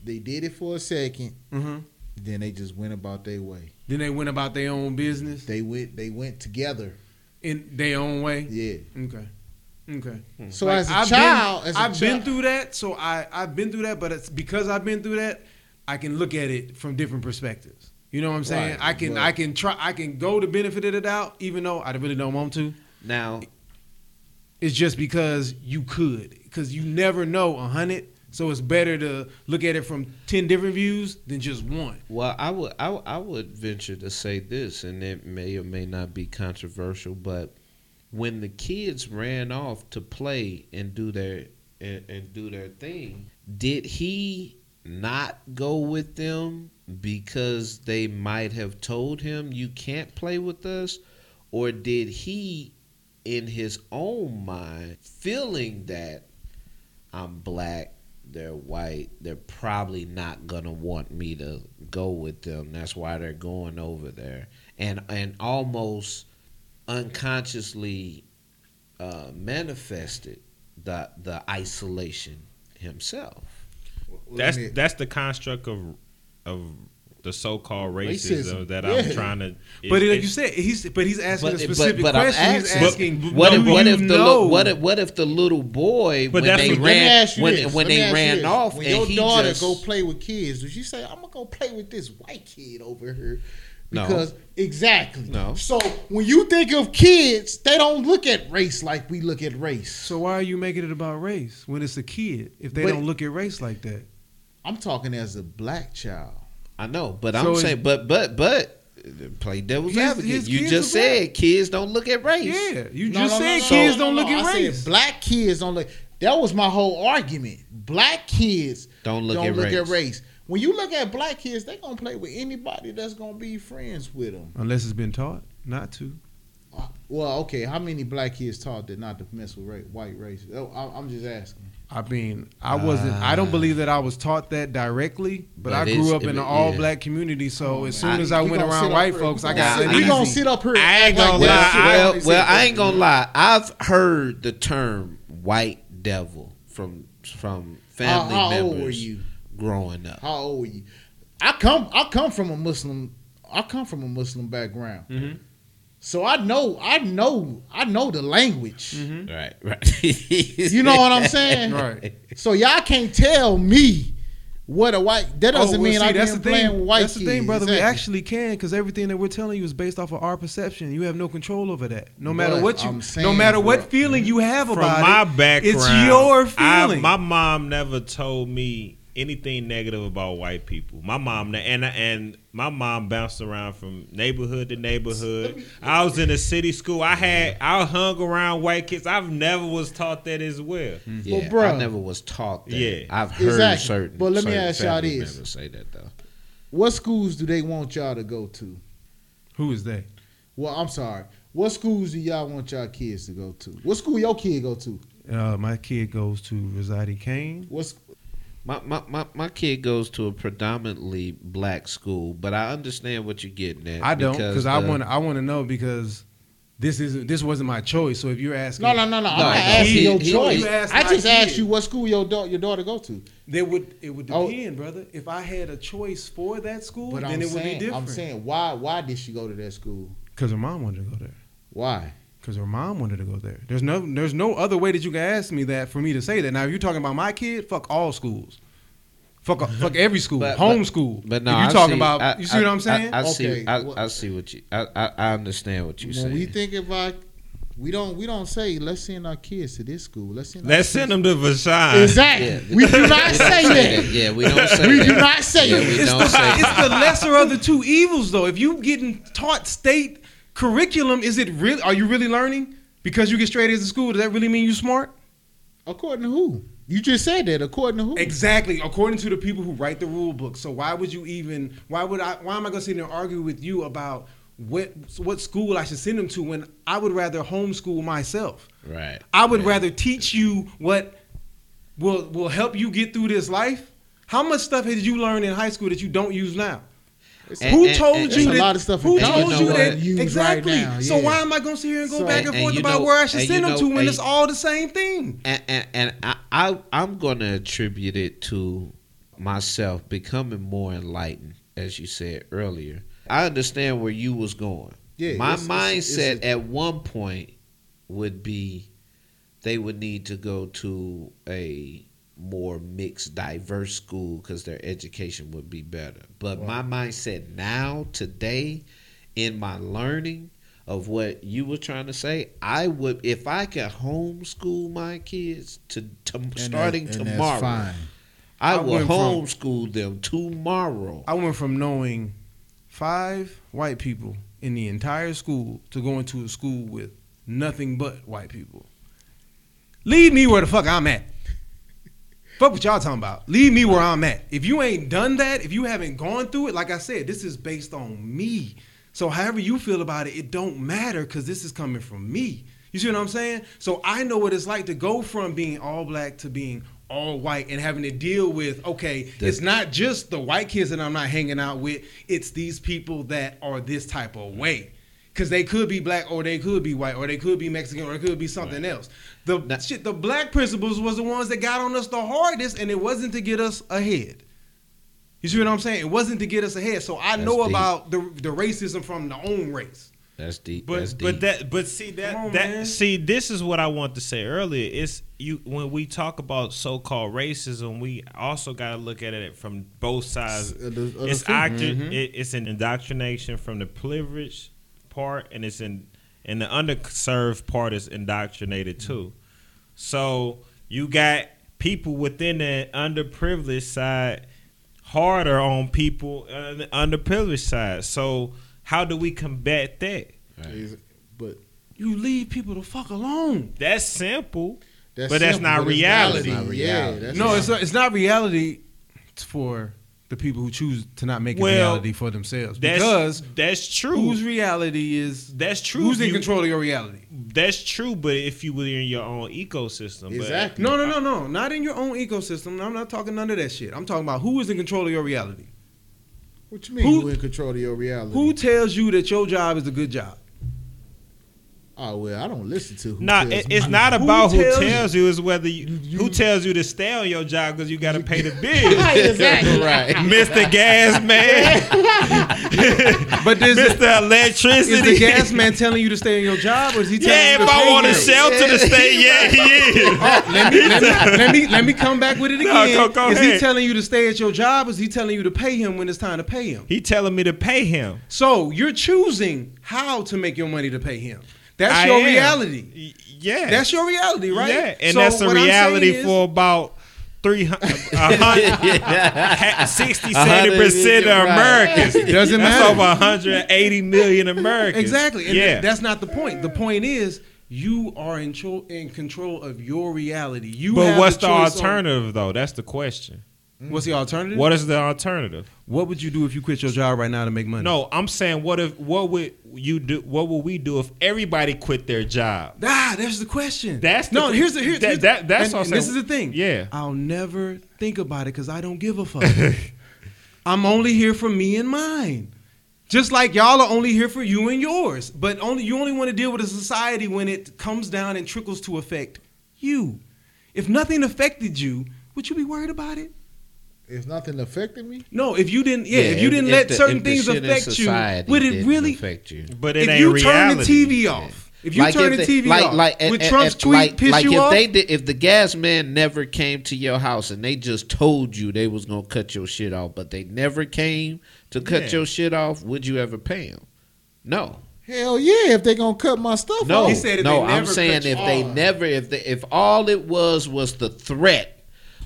[SPEAKER 2] they did it for a second,
[SPEAKER 6] Mm-hmm.
[SPEAKER 2] Then they just went about their way.
[SPEAKER 6] Then they went about their own business
[SPEAKER 2] They went they went together.
[SPEAKER 6] in their own way.
[SPEAKER 2] Yeah.
[SPEAKER 6] Okay. Okay. Hmm.
[SPEAKER 2] So
[SPEAKER 6] Like,
[SPEAKER 2] as a
[SPEAKER 6] I've
[SPEAKER 2] child,
[SPEAKER 6] been,
[SPEAKER 2] as a
[SPEAKER 6] I've been through that, so I I've been through that, but it's because I've been through that, I can look at it from different perspectives. You know what I'm saying?
[SPEAKER 2] Right,
[SPEAKER 6] I can
[SPEAKER 2] but-
[SPEAKER 6] I can try I can go the benefit of the doubt, even though I really don't want to.
[SPEAKER 1] now,
[SPEAKER 6] It's just because you could, because you never know a hundred. So it's better to look at it from ten different views than just one.
[SPEAKER 1] well, I would I, I would venture to say this, and it may or may not be controversial, but when the kids ran off to play and do their and, and do their thing, did he not go with them because they might have told him you can't play with us, or did he, in his own mind, feeling that I'm black, they're white, they're probably not gonna want me to go with them. That's why they're going over there, and and almost unconsciously uh, manifested the the isolation himself.
[SPEAKER 3] That's
[SPEAKER 2] me-
[SPEAKER 3] that's the construct of of the so-called racism,
[SPEAKER 2] Racism,
[SPEAKER 3] that
[SPEAKER 2] yeah.
[SPEAKER 3] I'm trying to.
[SPEAKER 6] But like you said, he's but he's asking a
[SPEAKER 1] But- but-
[SPEAKER 6] specific
[SPEAKER 1] but I'm
[SPEAKER 6] question. he's
[SPEAKER 1] asking-
[SPEAKER 6] asking,
[SPEAKER 1] What
[SPEAKER 6] do
[SPEAKER 1] if what
[SPEAKER 6] you
[SPEAKER 1] if the
[SPEAKER 6] know?
[SPEAKER 1] what if what if the little boy
[SPEAKER 3] But
[SPEAKER 1] when
[SPEAKER 3] that's
[SPEAKER 1] they
[SPEAKER 2] Let me
[SPEAKER 1] ran
[SPEAKER 2] ask you
[SPEAKER 1] when
[SPEAKER 2] this.
[SPEAKER 1] when they ran
[SPEAKER 2] this.
[SPEAKER 1] off
[SPEAKER 2] when
[SPEAKER 1] and
[SPEAKER 2] your
[SPEAKER 1] he
[SPEAKER 2] daughter
[SPEAKER 1] just
[SPEAKER 2] go play with kids, did you say I'm gonna go play with this white kid over here?
[SPEAKER 1] No.
[SPEAKER 2] Because exactly.
[SPEAKER 1] No.
[SPEAKER 2] So when you think of kids, they don't look at race like we look at race.
[SPEAKER 6] So why are you making it about race when it's a kid? If they
[SPEAKER 2] But-
[SPEAKER 6] don't look at race like that,
[SPEAKER 2] I'm talking as a black child.
[SPEAKER 1] I know, but
[SPEAKER 6] So
[SPEAKER 1] I'm
[SPEAKER 6] it's-
[SPEAKER 1] saying, but but but play devil's
[SPEAKER 6] His-
[SPEAKER 1] advocate.
[SPEAKER 6] his
[SPEAKER 1] You just
[SPEAKER 6] are black.
[SPEAKER 1] said kids don't look at race.
[SPEAKER 6] yeah, you
[SPEAKER 2] No,
[SPEAKER 6] just
[SPEAKER 2] no, no,
[SPEAKER 6] said
[SPEAKER 2] no,
[SPEAKER 6] kids
[SPEAKER 2] no,
[SPEAKER 6] don't
[SPEAKER 2] no,
[SPEAKER 6] look at
[SPEAKER 2] I
[SPEAKER 6] race.
[SPEAKER 2] Said black kids don't look. That was my whole argument. Black kids
[SPEAKER 1] Don't look
[SPEAKER 2] don't
[SPEAKER 1] at
[SPEAKER 2] look
[SPEAKER 1] race.
[SPEAKER 2] at race. When you look at black kids, they gonna play with anybody that's gonna be friends with them.
[SPEAKER 6] Unless it's been taught not to.
[SPEAKER 2] Uh, well, okay. How many black kids taught that not to mess with ra- white race? Oh, I- I'm just asking.
[SPEAKER 6] I mean, I wasn't. I don't
[SPEAKER 1] Ah.
[SPEAKER 6] believe that I was taught that directly, but,
[SPEAKER 1] But
[SPEAKER 6] I grew up in an
[SPEAKER 1] yeah.
[SPEAKER 6] all black community. So
[SPEAKER 2] Oh,
[SPEAKER 6] as
[SPEAKER 2] man.
[SPEAKER 6] soon as I
[SPEAKER 2] We
[SPEAKER 6] went around white
[SPEAKER 2] here-
[SPEAKER 6] folks, I got
[SPEAKER 2] sit-
[SPEAKER 6] it
[SPEAKER 2] We gonna sit up here.
[SPEAKER 3] I ain't gonna
[SPEAKER 2] like
[SPEAKER 1] Well,
[SPEAKER 3] lie,
[SPEAKER 2] that
[SPEAKER 1] well, well, I ain't gonna lie. I've heard the term "white devil" from from
[SPEAKER 2] How,
[SPEAKER 1] family
[SPEAKER 2] how
[SPEAKER 1] members
[SPEAKER 2] old were you?
[SPEAKER 1] growing up.
[SPEAKER 2] How old were you? I come. I come from a Muslim. I come from a Muslim background.
[SPEAKER 6] Mhm.
[SPEAKER 2] So I know. I know. I know the language.
[SPEAKER 6] Mhm.
[SPEAKER 1] Right, right.
[SPEAKER 2] You know what I'm saying?
[SPEAKER 6] Right.
[SPEAKER 2] So y'all can't tell me what a white. That doesn't
[SPEAKER 6] Oh, well,
[SPEAKER 2] mean
[SPEAKER 6] see,
[SPEAKER 2] I
[SPEAKER 6] that's
[SPEAKER 2] been
[SPEAKER 6] the
[SPEAKER 2] playing
[SPEAKER 6] thing.
[SPEAKER 2] with white
[SPEAKER 6] That's the thing,
[SPEAKER 2] kids.
[SPEAKER 6] brother. We actually can because everything that we're telling you is based off of our perception. You have no control over that. No matter
[SPEAKER 2] But
[SPEAKER 6] what you,
[SPEAKER 2] I'm
[SPEAKER 6] no
[SPEAKER 2] saying,
[SPEAKER 6] matter what
[SPEAKER 2] bro,
[SPEAKER 6] feeling you have
[SPEAKER 3] from
[SPEAKER 6] about it,
[SPEAKER 3] my
[SPEAKER 6] it,
[SPEAKER 3] background,
[SPEAKER 6] it's your
[SPEAKER 3] I-
[SPEAKER 6] feeling.
[SPEAKER 3] my mom never told me anything negative about white people. My mom and and my mom bounced around from neighborhood to neighborhood. I was in a city school. I had I hung around white kids. I've never was taught that as well.
[SPEAKER 1] Yeah,
[SPEAKER 2] Well, bruh.
[SPEAKER 1] I never was taught that.
[SPEAKER 3] Yeah.
[SPEAKER 1] I've heard
[SPEAKER 2] Exactly.
[SPEAKER 1] certain.
[SPEAKER 2] But let me ask y'all
[SPEAKER 1] family
[SPEAKER 2] this.
[SPEAKER 1] members say that though.
[SPEAKER 2] What schools do they want y'all to go to?
[SPEAKER 6] Who is they?
[SPEAKER 2] Well, I'm sorry. What schools do y'all want y'all kids to go to? What school your kid go to?
[SPEAKER 6] Uh, my kid goes to Rosati-Kain.
[SPEAKER 2] What's
[SPEAKER 1] My, my, my, my kid goes to a predominantly black school, but I understand what you're getting at.
[SPEAKER 6] I don't because I
[SPEAKER 1] uh,
[SPEAKER 6] want I want to know because this isn't this wasn't my choice. So if you're asking,
[SPEAKER 2] no, no, no, no. I'm not asking
[SPEAKER 1] he-
[SPEAKER 2] your
[SPEAKER 1] he-
[SPEAKER 2] choice.
[SPEAKER 6] you asked
[SPEAKER 2] I
[SPEAKER 6] my
[SPEAKER 2] just asked you what school your daughter your daughter go to.
[SPEAKER 6] There would it would
[SPEAKER 2] Oh.
[SPEAKER 6] depend, brother. If I had a choice for that school,
[SPEAKER 2] But
[SPEAKER 6] then
[SPEAKER 2] I'm
[SPEAKER 6] it would be different.
[SPEAKER 2] I'm saying, why why did she go to that school?
[SPEAKER 6] because her mom wanted to go there.
[SPEAKER 2] Why?
[SPEAKER 6] Because her mom wanted to go there. There's no there's no other way that you can ask me that for me to say that. Now, if you're talking about my kid, fuck all schools. Fuck uh, fuck every school,
[SPEAKER 1] But-
[SPEAKER 6] homeschool.
[SPEAKER 1] But no,
[SPEAKER 6] you're talking
[SPEAKER 1] see-
[SPEAKER 6] about,
[SPEAKER 1] I-
[SPEAKER 6] you see
[SPEAKER 1] I-
[SPEAKER 6] what I'm saying?
[SPEAKER 1] I, I see.
[SPEAKER 2] Okay,
[SPEAKER 1] I,
[SPEAKER 2] what-
[SPEAKER 1] I see what you. I, I, I understand what you're saying.
[SPEAKER 2] we think about, we don't we don't say let's send our kids to this school. Let's send.
[SPEAKER 3] Let's send them to Vashon.
[SPEAKER 2] Exactly.
[SPEAKER 1] Yeah.
[SPEAKER 2] We do not
[SPEAKER 1] We
[SPEAKER 2] say
[SPEAKER 1] don't
[SPEAKER 2] that.
[SPEAKER 1] Yeah, we don't say
[SPEAKER 2] We
[SPEAKER 1] that.
[SPEAKER 2] do not say
[SPEAKER 1] Yeah,
[SPEAKER 2] that.
[SPEAKER 1] we
[SPEAKER 6] it's,
[SPEAKER 1] don't
[SPEAKER 6] the,
[SPEAKER 1] say
[SPEAKER 6] it's the lesser of the two evils, though. If you getting taught state curriculum, is it really? Are you really learning because you get straight A's in school? Does that really mean you're smart?
[SPEAKER 2] According to who? You just said that. According to who?
[SPEAKER 6] Exactly, according to the people who write the rule book. So why would you even? Why would I? Why am I going to sit there and argue with you about what what school I should send them to when I would rather homeschool myself?
[SPEAKER 1] Right.
[SPEAKER 6] I would
[SPEAKER 1] right.
[SPEAKER 6] rather teach you what will will help you get through this life. How much stuff did you learn in high school that you don't use now?
[SPEAKER 1] And-
[SPEAKER 6] who
[SPEAKER 1] and-
[SPEAKER 6] told
[SPEAKER 1] and-
[SPEAKER 6] you
[SPEAKER 2] There's a
[SPEAKER 6] that?
[SPEAKER 2] lot of stuff
[SPEAKER 6] who told you
[SPEAKER 1] you
[SPEAKER 6] that?
[SPEAKER 1] don't
[SPEAKER 2] right
[SPEAKER 6] exactly.
[SPEAKER 2] now,
[SPEAKER 6] So
[SPEAKER 2] yeah.
[SPEAKER 6] why am I going to sit here and go
[SPEAKER 2] So-
[SPEAKER 6] back
[SPEAKER 1] And-
[SPEAKER 6] forth about
[SPEAKER 1] know-
[SPEAKER 6] where I should send them to when it's all the same thing?
[SPEAKER 1] and and, and I, I I'm going to attribute it to myself becoming more enlightened, as you said earlier. I understand where you was going.
[SPEAKER 2] Yeah,
[SPEAKER 1] my
[SPEAKER 2] it's- it's-
[SPEAKER 1] mindset
[SPEAKER 2] it's
[SPEAKER 1] at one point would be they would need to go to a more mixed, diverse school because their education would be better. But my mindset now, today, in my learning of what you were trying to say, I would if I could homeschool my kids to, to starting
[SPEAKER 2] that- and that's
[SPEAKER 1] tomorrow.
[SPEAKER 2] fine.
[SPEAKER 1] I,
[SPEAKER 6] I
[SPEAKER 1] will
[SPEAKER 6] went from-
[SPEAKER 1] homeschool them tomorrow.
[SPEAKER 6] I went from knowing five white people in the entire school to going to a school with nothing but white people. Leave me where the fuck I'm at. Fuck what y'all talking about. Leave me where I'm at. If you ain't done that, if you haven't gone through it, like I said, this is based on me. So however you feel about it, it don't matter because this is coming from me. You see what I'm saying? So I know what it's like to go from being all black to being all white and having to deal with okay,
[SPEAKER 1] The-
[SPEAKER 6] it's not just the white kids that I'm not hanging out with, it's these people that are this type of way. Cause they could be black or they could be white or they could be Mexican or it could be something else. The
[SPEAKER 1] Now-
[SPEAKER 6] shit, the black principles was the ones that got on us the hardest, and it wasn't to get us ahead. You see what I'm saying? It wasn't to get us ahead. So I know
[SPEAKER 1] deep.
[SPEAKER 6] about the the racism from the own race.
[SPEAKER 1] That's deep.
[SPEAKER 3] But
[SPEAKER 1] That's deep.
[SPEAKER 3] but that but see that
[SPEAKER 6] on,
[SPEAKER 3] that
[SPEAKER 6] man.
[SPEAKER 3] see this is what I want to say earlier. It's you when we talk about so called racism, we also got to look at it from both sides.
[SPEAKER 2] Uh, the- uh,
[SPEAKER 3] It's
[SPEAKER 2] two-
[SPEAKER 3] actor,
[SPEAKER 6] Mm-hmm.
[SPEAKER 3] it, it's an indoctrination from the privileged part, and it's in and the underserved part is indoctrinated too. So you got people within the underprivileged side harder on people on the underprivileged side. So how do we combat that?
[SPEAKER 2] Is- But
[SPEAKER 6] You leave people to fuck alone.
[SPEAKER 3] That's simple.
[SPEAKER 2] that's
[SPEAKER 3] But that's not
[SPEAKER 2] but it's
[SPEAKER 3] reality.
[SPEAKER 2] Yeah, that's
[SPEAKER 6] No,
[SPEAKER 2] not-
[SPEAKER 6] it's not, it's not reality for the people who choose to not make it
[SPEAKER 3] Well,
[SPEAKER 6] reality for themselves.
[SPEAKER 3] That's
[SPEAKER 6] Because
[SPEAKER 3] that's true.
[SPEAKER 6] whose reality is
[SPEAKER 3] that's true.
[SPEAKER 6] who's in
[SPEAKER 3] You-
[SPEAKER 6] control of your reality?
[SPEAKER 3] That's true, but if you were in your own ecosystem, but-
[SPEAKER 2] Exactly.
[SPEAKER 6] No, no, no, no. Not in your own ecosystem. I'm not talking none of that shit. I'm talking about who is in control of your reality.
[SPEAKER 2] What you mean?
[SPEAKER 6] Who-
[SPEAKER 2] Who in control of your reality?
[SPEAKER 6] Who tells you that your job is a good job?
[SPEAKER 2] Oh well, I don't listen to who.
[SPEAKER 3] Nah,
[SPEAKER 2] tells
[SPEAKER 3] it,
[SPEAKER 2] me.
[SPEAKER 3] it's not about who
[SPEAKER 6] tells
[SPEAKER 3] tells, you. It's whether you,
[SPEAKER 2] You-
[SPEAKER 3] who tells you to stay on your job because you got to pay the bills,
[SPEAKER 2] exactly.
[SPEAKER 1] right.
[SPEAKER 3] Mister Gas Man,
[SPEAKER 6] But there's
[SPEAKER 3] Mister Electricity.
[SPEAKER 6] is the gas man telling you to stay in your job, or is he telling
[SPEAKER 3] Yeah,
[SPEAKER 6] you
[SPEAKER 3] if
[SPEAKER 6] to
[SPEAKER 3] I
[SPEAKER 6] pay
[SPEAKER 3] want a
[SPEAKER 6] him?
[SPEAKER 3] shelter to stay, yeah, he is.
[SPEAKER 6] let me, let, me, let me let me come back with it
[SPEAKER 3] No,
[SPEAKER 6] again.
[SPEAKER 3] go- go
[SPEAKER 6] is he telling you to stay at your job? Or is he telling you to pay him when it's time to pay him?
[SPEAKER 3] He telling me to pay him.
[SPEAKER 6] So you're choosing how to make your money to pay him. That's
[SPEAKER 3] I
[SPEAKER 6] your
[SPEAKER 3] am.
[SPEAKER 6] reality.
[SPEAKER 3] Yeah,
[SPEAKER 6] That's your reality, right?
[SPEAKER 3] Yeah, and
[SPEAKER 6] So
[SPEAKER 3] that's a
[SPEAKER 6] what I'm saying
[SPEAKER 3] reality
[SPEAKER 6] is-
[SPEAKER 3] for about three hundred, a hundred, ha- 60, 70 percent of Americans.
[SPEAKER 6] It doesn't
[SPEAKER 3] That's
[SPEAKER 6] matter.
[SPEAKER 3] over 180 million Americans.
[SPEAKER 6] Exactly. And
[SPEAKER 3] yeah.
[SPEAKER 6] that's not the point. The point is you are in, tro- in control of your reality. You
[SPEAKER 3] but
[SPEAKER 6] have
[SPEAKER 3] what's the
[SPEAKER 6] choice on-
[SPEAKER 3] alternative though? That's the question.
[SPEAKER 6] What's the alternative?
[SPEAKER 3] What is the alternative?
[SPEAKER 6] What would you do if you quit your job right now to make money?
[SPEAKER 3] No, I'm saying what if what would you do? What would we do if everybody quit their job?
[SPEAKER 6] Ah, that's the question.
[SPEAKER 3] That's the
[SPEAKER 6] no. Here's the here's,
[SPEAKER 3] That-
[SPEAKER 6] here's
[SPEAKER 3] that- that's
[SPEAKER 6] and, and this is the thing.
[SPEAKER 3] Yeah.
[SPEAKER 6] I'll never think about it because I don't give a fuck. I'm only here for me and mine. Just like y'all are only here for you and yours. But only you only want to deal with a society when it comes down and trickles to affect you. If nothing affected you, would you be worried about it?
[SPEAKER 2] If nothing affected me,
[SPEAKER 6] No, if you didn't, yeah, if you didn't let
[SPEAKER 1] the-
[SPEAKER 6] certain things affect you, would it really?
[SPEAKER 1] affect you?
[SPEAKER 3] But it
[SPEAKER 6] if
[SPEAKER 3] ain't
[SPEAKER 6] you
[SPEAKER 3] reality.
[SPEAKER 6] turn the TV off, if you
[SPEAKER 1] Like
[SPEAKER 6] turn
[SPEAKER 1] if
[SPEAKER 6] the
[SPEAKER 1] they-
[SPEAKER 6] TV
[SPEAKER 1] like,
[SPEAKER 6] off,
[SPEAKER 1] like,
[SPEAKER 6] would
[SPEAKER 1] and-
[SPEAKER 6] Trump's
[SPEAKER 1] and-
[SPEAKER 6] tweet
[SPEAKER 1] like,
[SPEAKER 6] piss
[SPEAKER 1] like
[SPEAKER 6] you
[SPEAKER 1] if
[SPEAKER 6] off?
[SPEAKER 1] They did, if the gas man never came to your house and they just told you they was gonna cut your shit off, but they never came to cut
[SPEAKER 3] Yeah.
[SPEAKER 1] your shit off, would you ever pay him? No,
[SPEAKER 2] hell yeah. If they gonna cut my stuff
[SPEAKER 1] no,
[SPEAKER 2] off,
[SPEAKER 6] He said
[SPEAKER 1] no.
[SPEAKER 6] they
[SPEAKER 1] I'm saying
[SPEAKER 6] cut you
[SPEAKER 1] if they never, if they, if all it was was the threat.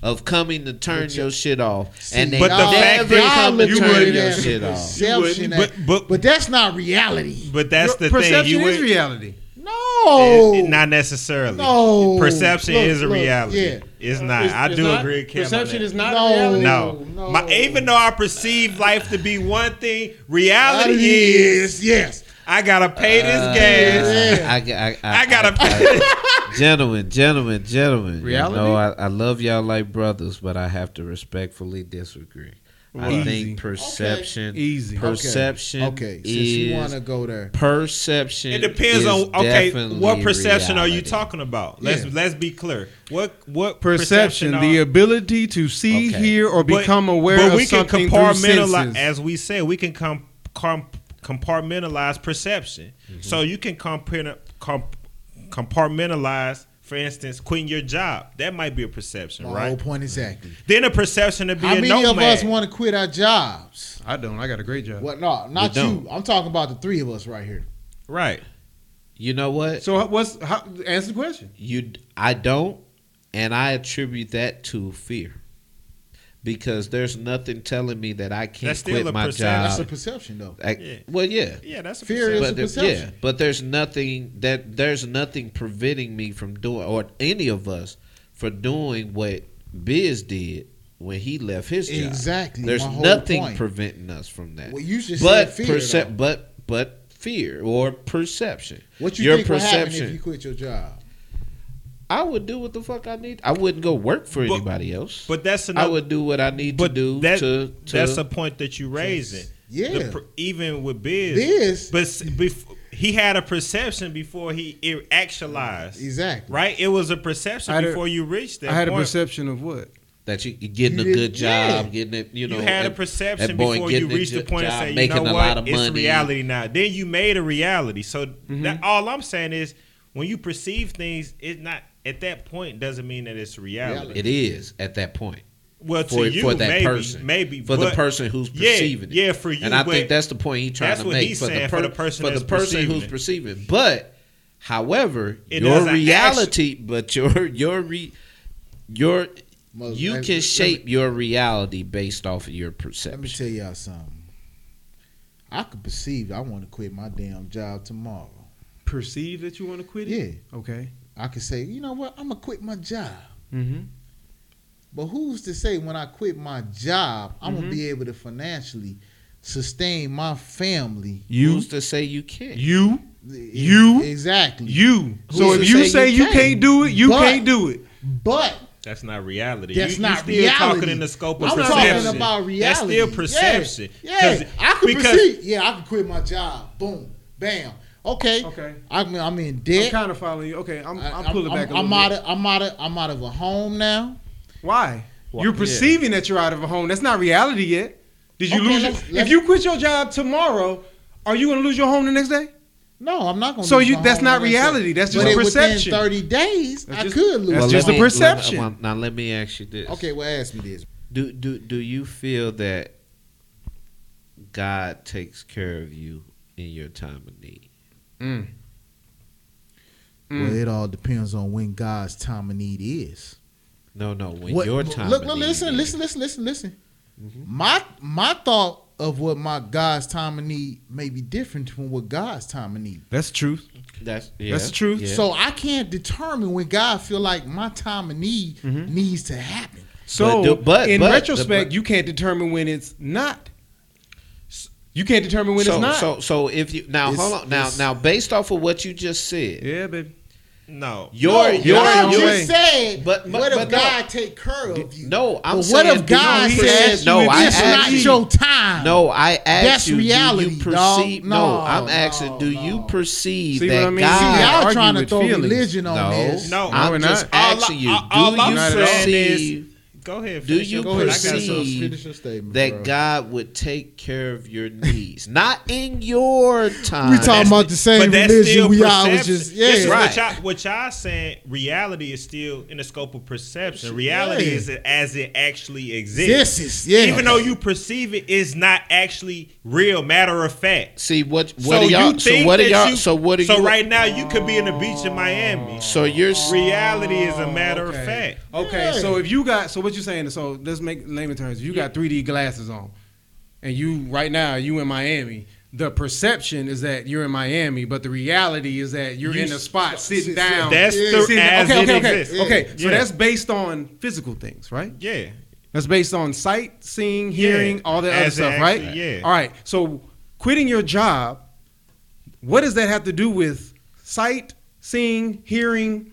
[SPEAKER 1] Of coming to turn your shit off, and they
[SPEAKER 3] But the
[SPEAKER 2] y'all-
[SPEAKER 3] fact that
[SPEAKER 1] come to
[SPEAKER 3] you
[SPEAKER 1] turn
[SPEAKER 3] wouldn't-
[SPEAKER 1] your shit off.
[SPEAKER 2] perception
[SPEAKER 3] But- but-
[SPEAKER 2] but that's not reality.
[SPEAKER 3] But that's the
[SPEAKER 6] perception
[SPEAKER 3] thing. You
[SPEAKER 6] is
[SPEAKER 3] would,
[SPEAKER 6] reality.
[SPEAKER 2] No,
[SPEAKER 3] It- not necessarily.
[SPEAKER 2] No.
[SPEAKER 3] Perception
[SPEAKER 2] Look,
[SPEAKER 3] is a
[SPEAKER 2] look,
[SPEAKER 3] reality.
[SPEAKER 2] yeah.
[SPEAKER 3] It's uh, not.
[SPEAKER 6] It's-
[SPEAKER 3] I
[SPEAKER 6] it's
[SPEAKER 3] do
[SPEAKER 6] not-
[SPEAKER 3] agree with Cam
[SPEAKER 6] Perception is not
[SPEAKER 2] No.
[SPEAKER 6] reality.
[SPEAKER 3] No.
[SPEAKER 2] No.
[SPEAKER 3] My, even though I perceive life to be one thing, reality
[SPEAKER 2] Reality
[SPEAKER 3] is
[SPEAKER 2] is yes.
[SPEAKER 3] I gotta pay this
[SPEAKER 1] Uh,
[SPEAKER 3] gas.
[SPEAKER 2] Yeah.
[SPEAKER 1] I, I, I,
[SPEAKER 3] I gotta
[SPEAKER 1] I-
[SPEAKER 3] pay.
[SPEAKER 1] gentlemen, gentlemen, gentlemen.
[SPEAKER 6] Reality?
[SPEAKER 1] You know, I, I love y'all like brothers, but I have to respectfully disagree. I
[SPEAKER 6] Easy.
[SPEAKER 1] think perception,
[SPEAKER 6] Easy.
[SPEAKER 1] Perception,
[SPEAKER 2] Okay, since
[SPEAKER 1] is
[SPEAKER 2] you want to go there,
[SPEAKER 1] perception.
[SPEAKER 3] It depends
[SPEAKER 1] is
[SPEAKER 3] on okay, what perception are you talking about? Let's
[SPEAKER 2] Yeah.
[SPEAKER 3] let's be clear. What what
[SPEAKER 6] Perception,
[SPEAKER 3] are-
[SPEAKER 6] the ability to see,
[SPEAKER 1] Okay.
[SPEAKER 6] hear, or
[SPEAKER 3] but-
[SPEAKER 6] become aware
[SPEAKER 3] but
[SPEAKER 6] of
[SPEAKER 3] we can
[SPEAKER 6] something through
[SPEAKER 3] compartmentalize,
[SPEAKER 6] senses.
[SPEAKER 3] as we said, we can com, com, compartmentalize perception.
[SPEAKER 6] Mm-hmm.
[SPEAKER 3] So you can compar- com, compartmentalize, for instance, quitting your job. That might be a perception,
[SPEAKER 2] my
[SPEAKER 3] right?
[SPEAKER 2] whole point exactly.
[SPEAKER 3] Then a perception to be
[SPEAKER 2] How
[SPEAKER 3] a
[SPEAKER 2] many
[SPEAKER 3] nomad.
[SPEAKER 2] of us want to quit our jobs?
[SPEAKER 6] I don't. I got a great job.
[SPEAKER 2] What? No, not
[SPEAKER 1] We
[SPEAKER 2] you. I'm talking about the three of us right here.
[SPEAKER 3] right?
[SPEAKER 1] You know what?
[SPEAKER 6] So what's how, answer the question?
[SPEAKER 1] You, I don't, and I attribute that to fear, because there's nothing telling me that I can't
[SPEAKER 3] That's still
[SPEAKER 1] quit
[SPEAKER 3] a
[SPEAKER 1] my
[SPEAKER 3] perception.
[SPEAKER 2] That's a perception, though.
[SPEAKER 1] I-
[SPEAKER 3] Yeah.
[SPEAKER 1] Well, yeah,
[SPEAKER 3] Yeah, that's a
[SPEAKER 2] Fear is
[SPEAKER 3] perception.
[SPEAKER 2] a
[SPEAKER 1] but there-
[SPEAKER 2] perception.
[SPEAKER 1] yeah, but there's nothing that there's nothing preventing me from doing, or any of us, for doing what Biz did when he left his job.
[SPEAKER 2] Exactly,
[SPEAKER 1] There's
[SPEAKER 2] my whole
[SPEAKER 1] nothing
[SPEAKER 2] point.
[SPEAKER 1] preventing us from that.
[SPEAKER 2] Well, you just
[SPEAKER 1] but
[SPEAKER 2] said fear,
[SPEAKER 1] percep- but but fear or perception.
[SPEAKER 2] What you
[SPEAKER 1] Your
[SPEAKER 2] think will happen
[SPEAKER 1] perception.
[SPEAKER 2] if you quit your job?
[SPEAKER 1] I would do what the fuck I need. I wouldn't go work for
[SPEAKER 3] But-
[SPEAKER 1] anybody else.
[SPEAKER 3] But that's
[SPEAKER 1] I would do what I need to do
[SPEAKER 3] that,
[SPEAKER 1] to, to
[SPEAKER 3] that's a point that you raising.
[SPEAKER 2] Yeah.
[SPEAKER 3] The even with Biz,
[SPEAKER 2] Biz.
[SPEAKER 3] but s- bef- he had a perception before he it actualized.
[SPEAKER 2] Exactly.
[SPEAKER 3] Right? It was a perception
[SPEAKER 6] a-
[SPEAKER 3] before you reached that
[SPEAKER 6] I had a perception of what?
[SPEAKER 1] that you you're getting
[SPEAKER 2] You
[SPEAKER 1] a good job,
[SPEAKER 2] yeah.
[SPEAKER 1] getting it. You know,
[SPEAKER 3] you had a perception before you
[SPEAKER 1] getting a
[SPEAKER 3] reached the
[SPEAKER 1] jo-
[SPEAKER 3] point and
[SPEAKER 1] job,
[SPEAKER 3] say, you
[SPEAKER 1] making
[SPEAKER 3] know
[SPEAKER 1] a
[SPEAKER 3] what,
[SPEAKER 1] lot of
[SPEAKER 3] it's
[SPEAKER 1] money.
[SPEAKER 3] reality now. Then you made a reality. So
[SPEAKER 6] Mm-hmm.
[SPEAKER 3] that all I'm saying is, when you perceive things, it's not at that point doesn't mean that it's reality.
[SPEAKER 1] It is at that point.
[SPEAKER 3] Well,
[SPEAKER 1] for,
[SPEAKER 3] to you,
[SPEAKER 1] for that
[SPEAKER 3] maybe,
[SPEAKER 1] person,
[SPEAKER 3] maybe
[SPEAKER 1] for the person who's
[SPEAKER 3] Yeah,
[SPEAKER 1] perceiving it.
[SPEAKER 3] yeah, for you,
[SPEAKER 1] and I think that's the point he's trying
[SPEAKER 3] that's
[SPEAKER 1] to
[SPEAKER 3] what
[SPEAKER 1] make
[SPEAKER 3] he's
[SPEAKER 1] for,
[SPEAKER 3] saying,
[SPEAKER 1] the
[SPEAKER 3] for the person
[SPEAKER 1] for the
[SPEAKER 3] that's
[SPEAKER 1] person
[SPEAKER 3] perceiving
[SPEAKER 1] who's
[SPEAKER 3] it.
[SPEAKER 1] perceiving. But, however,
[SPEAKER 3] It
[SPEAKER 1] your
[SPEAKER 3] doesn't
[SPEAKER 1] reality, but your your re, your
[SPEAKER 2] Mother-
[SPEAKER 1] you can
[SPEAKER 2] let-
[SPEAKER 1] shape your reality based off of your perception.
[SPEAKER 2] Let me tell y'all something. I could perceive I want to quit my damn job tomorrow.
[SPEAKER 6] Perceive that you want to quit it.
[SPEAKER 2] Yeah.
[SPEAKER 6] Okay.
[SPEAKER 2] I could say, you know what, I'm gonna quit my job.
[SPEAKER 6] Mm-hmm.
[SPEAKER 2] But who's to say when I quit my job, I'm
[SPEAKER 6] Mhm.
[SPEAKER 2] gonna be able to financially sustain my family?
[SPEAKER 6] You.
[SPEAKER 1] Who's to say you can't?
[SPEAKER 6] You. You?
[SPEAKER 2] exactly.
[SPEAKER 6] You.
[SPEAKER 1] Who's
[SPEAKER 6] So
[SPEAKER 1] to
[SPEAKER 6] if you
[SPEAKER 1] say
[SPEAKER 6] say
[SPEAKER 1] you
[SPEAKER 6] you
[SPEAKER 1] can't?
[SPEAKER 6] can't do it, you
[SPEAKER 2] But-
[SPEAKER 6] can't do it.
[SPEAKER 2] But
[SPEAKER 3] That's not reality.
[SPEAKER 2] That's
[SPEAKER 3] you,
[SPEAKER 2] not
[SPEAKER 3] you still
[SPEAKER 2] reality.
[SPEAKER 3] talking in the scope of
[SPEAKER 2] I'm
[SPEAKER 3] perception.
[SPEAKER 2] talking about reality.
[SPEAKER 3] That's still perception.
[SPEAKER 2] Yeah,
[SPEAKER 3] 'Cause-
[SPEAKER 2] yeah. I could
[SPEAKER 3] because
[SPEAKER 2] perceive. Yeah, I could quit my job. Boom, bam. Okay.
[SPEAKER 6] Okay.
[SPEAKER 2] I'm, I'm in
[SPEAKER 6] I'm kind of following you. Okay. I'm,
[SPEAKER 2] I-
[SPEAKER 6] I'm pulling back a
[SPEAKER 2] I'm
[SPEAKER 6] little
[SPEAKER 2] out
[SPEAKER 6] bit.
[SPEAKER 2] of. I'm out of. I'm out of a home now.
[SPEAKER 6] Why?
[SPEAKER 1] Why-
[SPEAKER 6] You're
[SPEAKER 1] yeah.
[SPEAKER 6] perceiving that you're out of a home. That's not reality yet. Did you
[SPEAKER 2] Okay,
[SPEAKER 6] lose? Your,
[SPEAKER 2] let's-
[SPEAKER 6] if
[SPEAKER 2] let's-
[SPEAKER 6] you quit your job tomorrow, are you going to lose your home the next day?
[SPEAKER 2] No, I'm not gonna.
[SPEAKER 6] So
[SPEAKER 2] lose
[SPEAKER 6] you-
[SPEAKER 2] my
[SPEAKER 6] that's
[SPEAKER 2] home
[SPEAKER 6] not
[SPEAKER 2] unless I-
[SPEAKER 6] reality. That's just
[SPEAKER 2] but
[SPEAKER 6] a perception.
[SPEAKER 2] Within 30 days,
[SPEAKER 6] That's
[SPEAKER 2] I
[SPEAKER 6] just-
[SPEAKER 2] could lose.
[SPEAKER 6] that's
[SPEAKER 2] my
[SPEAKER 6] just a
[SPEAKER 2] home.
[SPEAKER 1] me-
[SPEAKER 6] perception.
[SPEAKER 1] well, now let me ask you this.
[SPEAKER 2] Okay, well, ask me this.
[SPEAKER 1] Do do do you feel that God takes care of you in your time of need?
[SPEAKER 6] Mm.
[SPEAKER 2] Well, it all depends on when God's time of need is.
[SPEAKER 1] No, no. When
[SPEAKER 2] What-
[SPEAKER 1] your time.
[SPEAKER 2] Look,
[SPEAKER 1] of
[SPEAKER 2] look,
[SPEAKER 1] need
[SPEAKER 2] listen,
[SPEAKER 1] is.
[SPEAKER 2] listen, listen, listen, listen. My my thought of what my God's time of need may be different from what God's time of need.
[SPEAKER 6] That's the truth.
[SPEAKER 1] That's yeah,
[SPEAKER 6] That's the truth.
[SPEAKER 1] yeah.
[SPEAKER 2] So I can't determine when God feel like my time of need
[SPEAKER 6] Mm-hmm.
[SPEAKER 2] needs to happen.
[SPEAKER 6] So,
[SPEAKER 1] do- but-
[SPEAKER 6] in
[SPEAKER 1] but-
[SPEAKER 6] retrospect,
[SPEAKER 1] but-
[SPEAKER 6] you can't determine when it's not. You can't determine when
[SPEAKER 1] so,
[SPEAKER 6] it's not.
[SPEAKER 1] so so if you now
[SPEAKER 2] It's-
[SPEAKER 1] hold on now now based off of what you just said,
[SPEAKER 6] yeah, baby.
[SPEAKER 3] No.
[SPEAKER 1] your
[SPEAKER 2] no,
[SPEAKER 1] your
[SPEAKER 2] God
[SPEAKER 6] your
[SPEAKER 2] just
[SPEAKER 6] way.
[SPEAKER 2] said,
[SPEAKER 1] But- but-
[SPEAKER 2] what if
[SPEAKER 1] but no.
[SPEAKER 2] God take care of you?
[SPEAKER 1] no, I'm
[SPEAKER 2] but
[SPEAKER 1] saying
[SPEAKER 2] what if God
[SPEAKER 6] he
[SPEAKER 2] says
[SPEAKER 1] no,
[SPEAKER 6] you if
[SPEAKER 1] I
[SPEAKER 2] it's
[SPEAKER 6] asked
[SPEAKER 2] not
[SPEAKER 1] you,
[SPEAKER 2] your time?
[SPEAKER 1] No, I asked
[SPEAKER 2] That's
[SPEAKER 1] you.
[SPEAKER 2] reality,
[SPEAKER 1] do you
[SPEAKER 2] dog.
[SPEAKER 1] perceive?
[SPEAKER 2] No,
[SPEAKER 1] No, I'm asking.
[SPEAKER 2] no,
[SPEAKER 1] do you perceive
[SPEAKER 6] See
[SPEAKER 1] that
[SPEAKER 6] what I mean?
[SPEAKER 2] See,
[SPEAKER 1] God?
[SPEAKER 6] I
[SPEAKER 2] y'all trying to throw
[SPEAKER 6] feelings.
[SPEAKER 2] religion on
[SPEAKER 1] no,
[SPEAKER 2] this.
[SPEAKER 3] No,
[SPEAKER 1] I'm just asking you.
[SPEAKER 3] all- all
[SPEAKER 1] do you perceive
[SPEAKER 3] Go ahead.
[SPEAKER 1] Do you
[SPEAKER 3] your
[SPEAKER 2] Go ahead,
[SPEAKER 3] question.
[SPEAKER 2] finish your-
[SPEAKER 1] perceive
[SPEAKER 2] finish
[SPEAKER 1] that
[SPEAKER 2] bro.
[SPEAKER 1] God would take care of your needs, not in your time?
[SPEAKER 2] We talking about the same
[SPEAKER 3] But that's
[SPEAKER 2] religion
[SPEAKER 3] still
[SPEAKER 2] we all was
[SPEAKER 3] perception.
[SPEAKER 2] just
[SPEAKER 3] This is
[SPEAKER 2] yeah.
[SPEAKER 1] right.
[SPEAKER 3] What y'all, what y'all saying? Reality is still in the scope of perception. Reality
[SPEAKER 2] Yeah.
[SPEAKER 3] is as it actually exists.
[SPEAKER 2] This is yeah.
[SPEAKER 3] Even though you perceive it, is not actually real. Matter of fact.
[SPEAKER 1] See what? What
[SPEAKER 3] so
[SPEAKER 1] are y'all?
[SPEAKER 3] you
[SPEAKER 1] So what are y'all?
[SPEAKER 3] you-
[SPEAKER 1] so what are
[SPEAKER 3] so
[SPEAKER 1] you?
[SPEAKER 3] right now you could be in the beach in Miami.
[SPEAKER 1] So you're.
[SPEAKER 3] Reality is a matter
[SPEAKER 6] okay.
[SPEAKER 3] of fact.
[SPEAKER 6] Okay,
[SPEAKER 2] Yeah.
[SPEAKER 6] so if you got, so what you saying? So let's make layman terms. If you got 3D glasses on, and you right now you in Miami, the perception is that you're in Miami, but the reality is that you're
[SPEAKER 3] You
[SPEAKER 6] in a
[SPEAKER 3] s-
[SPEAKER 6] spot sitting
[SPEAKER 2] sit-
[SPEAKER 6] down.
[SPEAKER 3] That's
[SPEAKER 2] Yeah.
[SPEAKER 3] the
[SPEAKER 6] sitting-
[SPEAKER 3] as
[SPEAKER 6] okay,
[SPEAKER 3] it
[SPEAKER 6] okay, okay,
[SPEAKER 3] exists.
[SPEAKER 6] okay. So
[SPEAKER 3] Yeah.
[SPEAKER 6] that's based on physical things, right?
[SPEAKER 3] Yeah.
[SPEAKER 6] That's based on sight, seeing, hearing,
[SPEAKER 3] Yeah.
[SPEAKER 6] all that other
[SPEAKER 3] As it
[SPEAKER 6] stuff, right?
[SPEAKER 3] yeah.
[SPEAKER 6] All right. So quitting your job, what does that have to do with sight, seeing, hearing,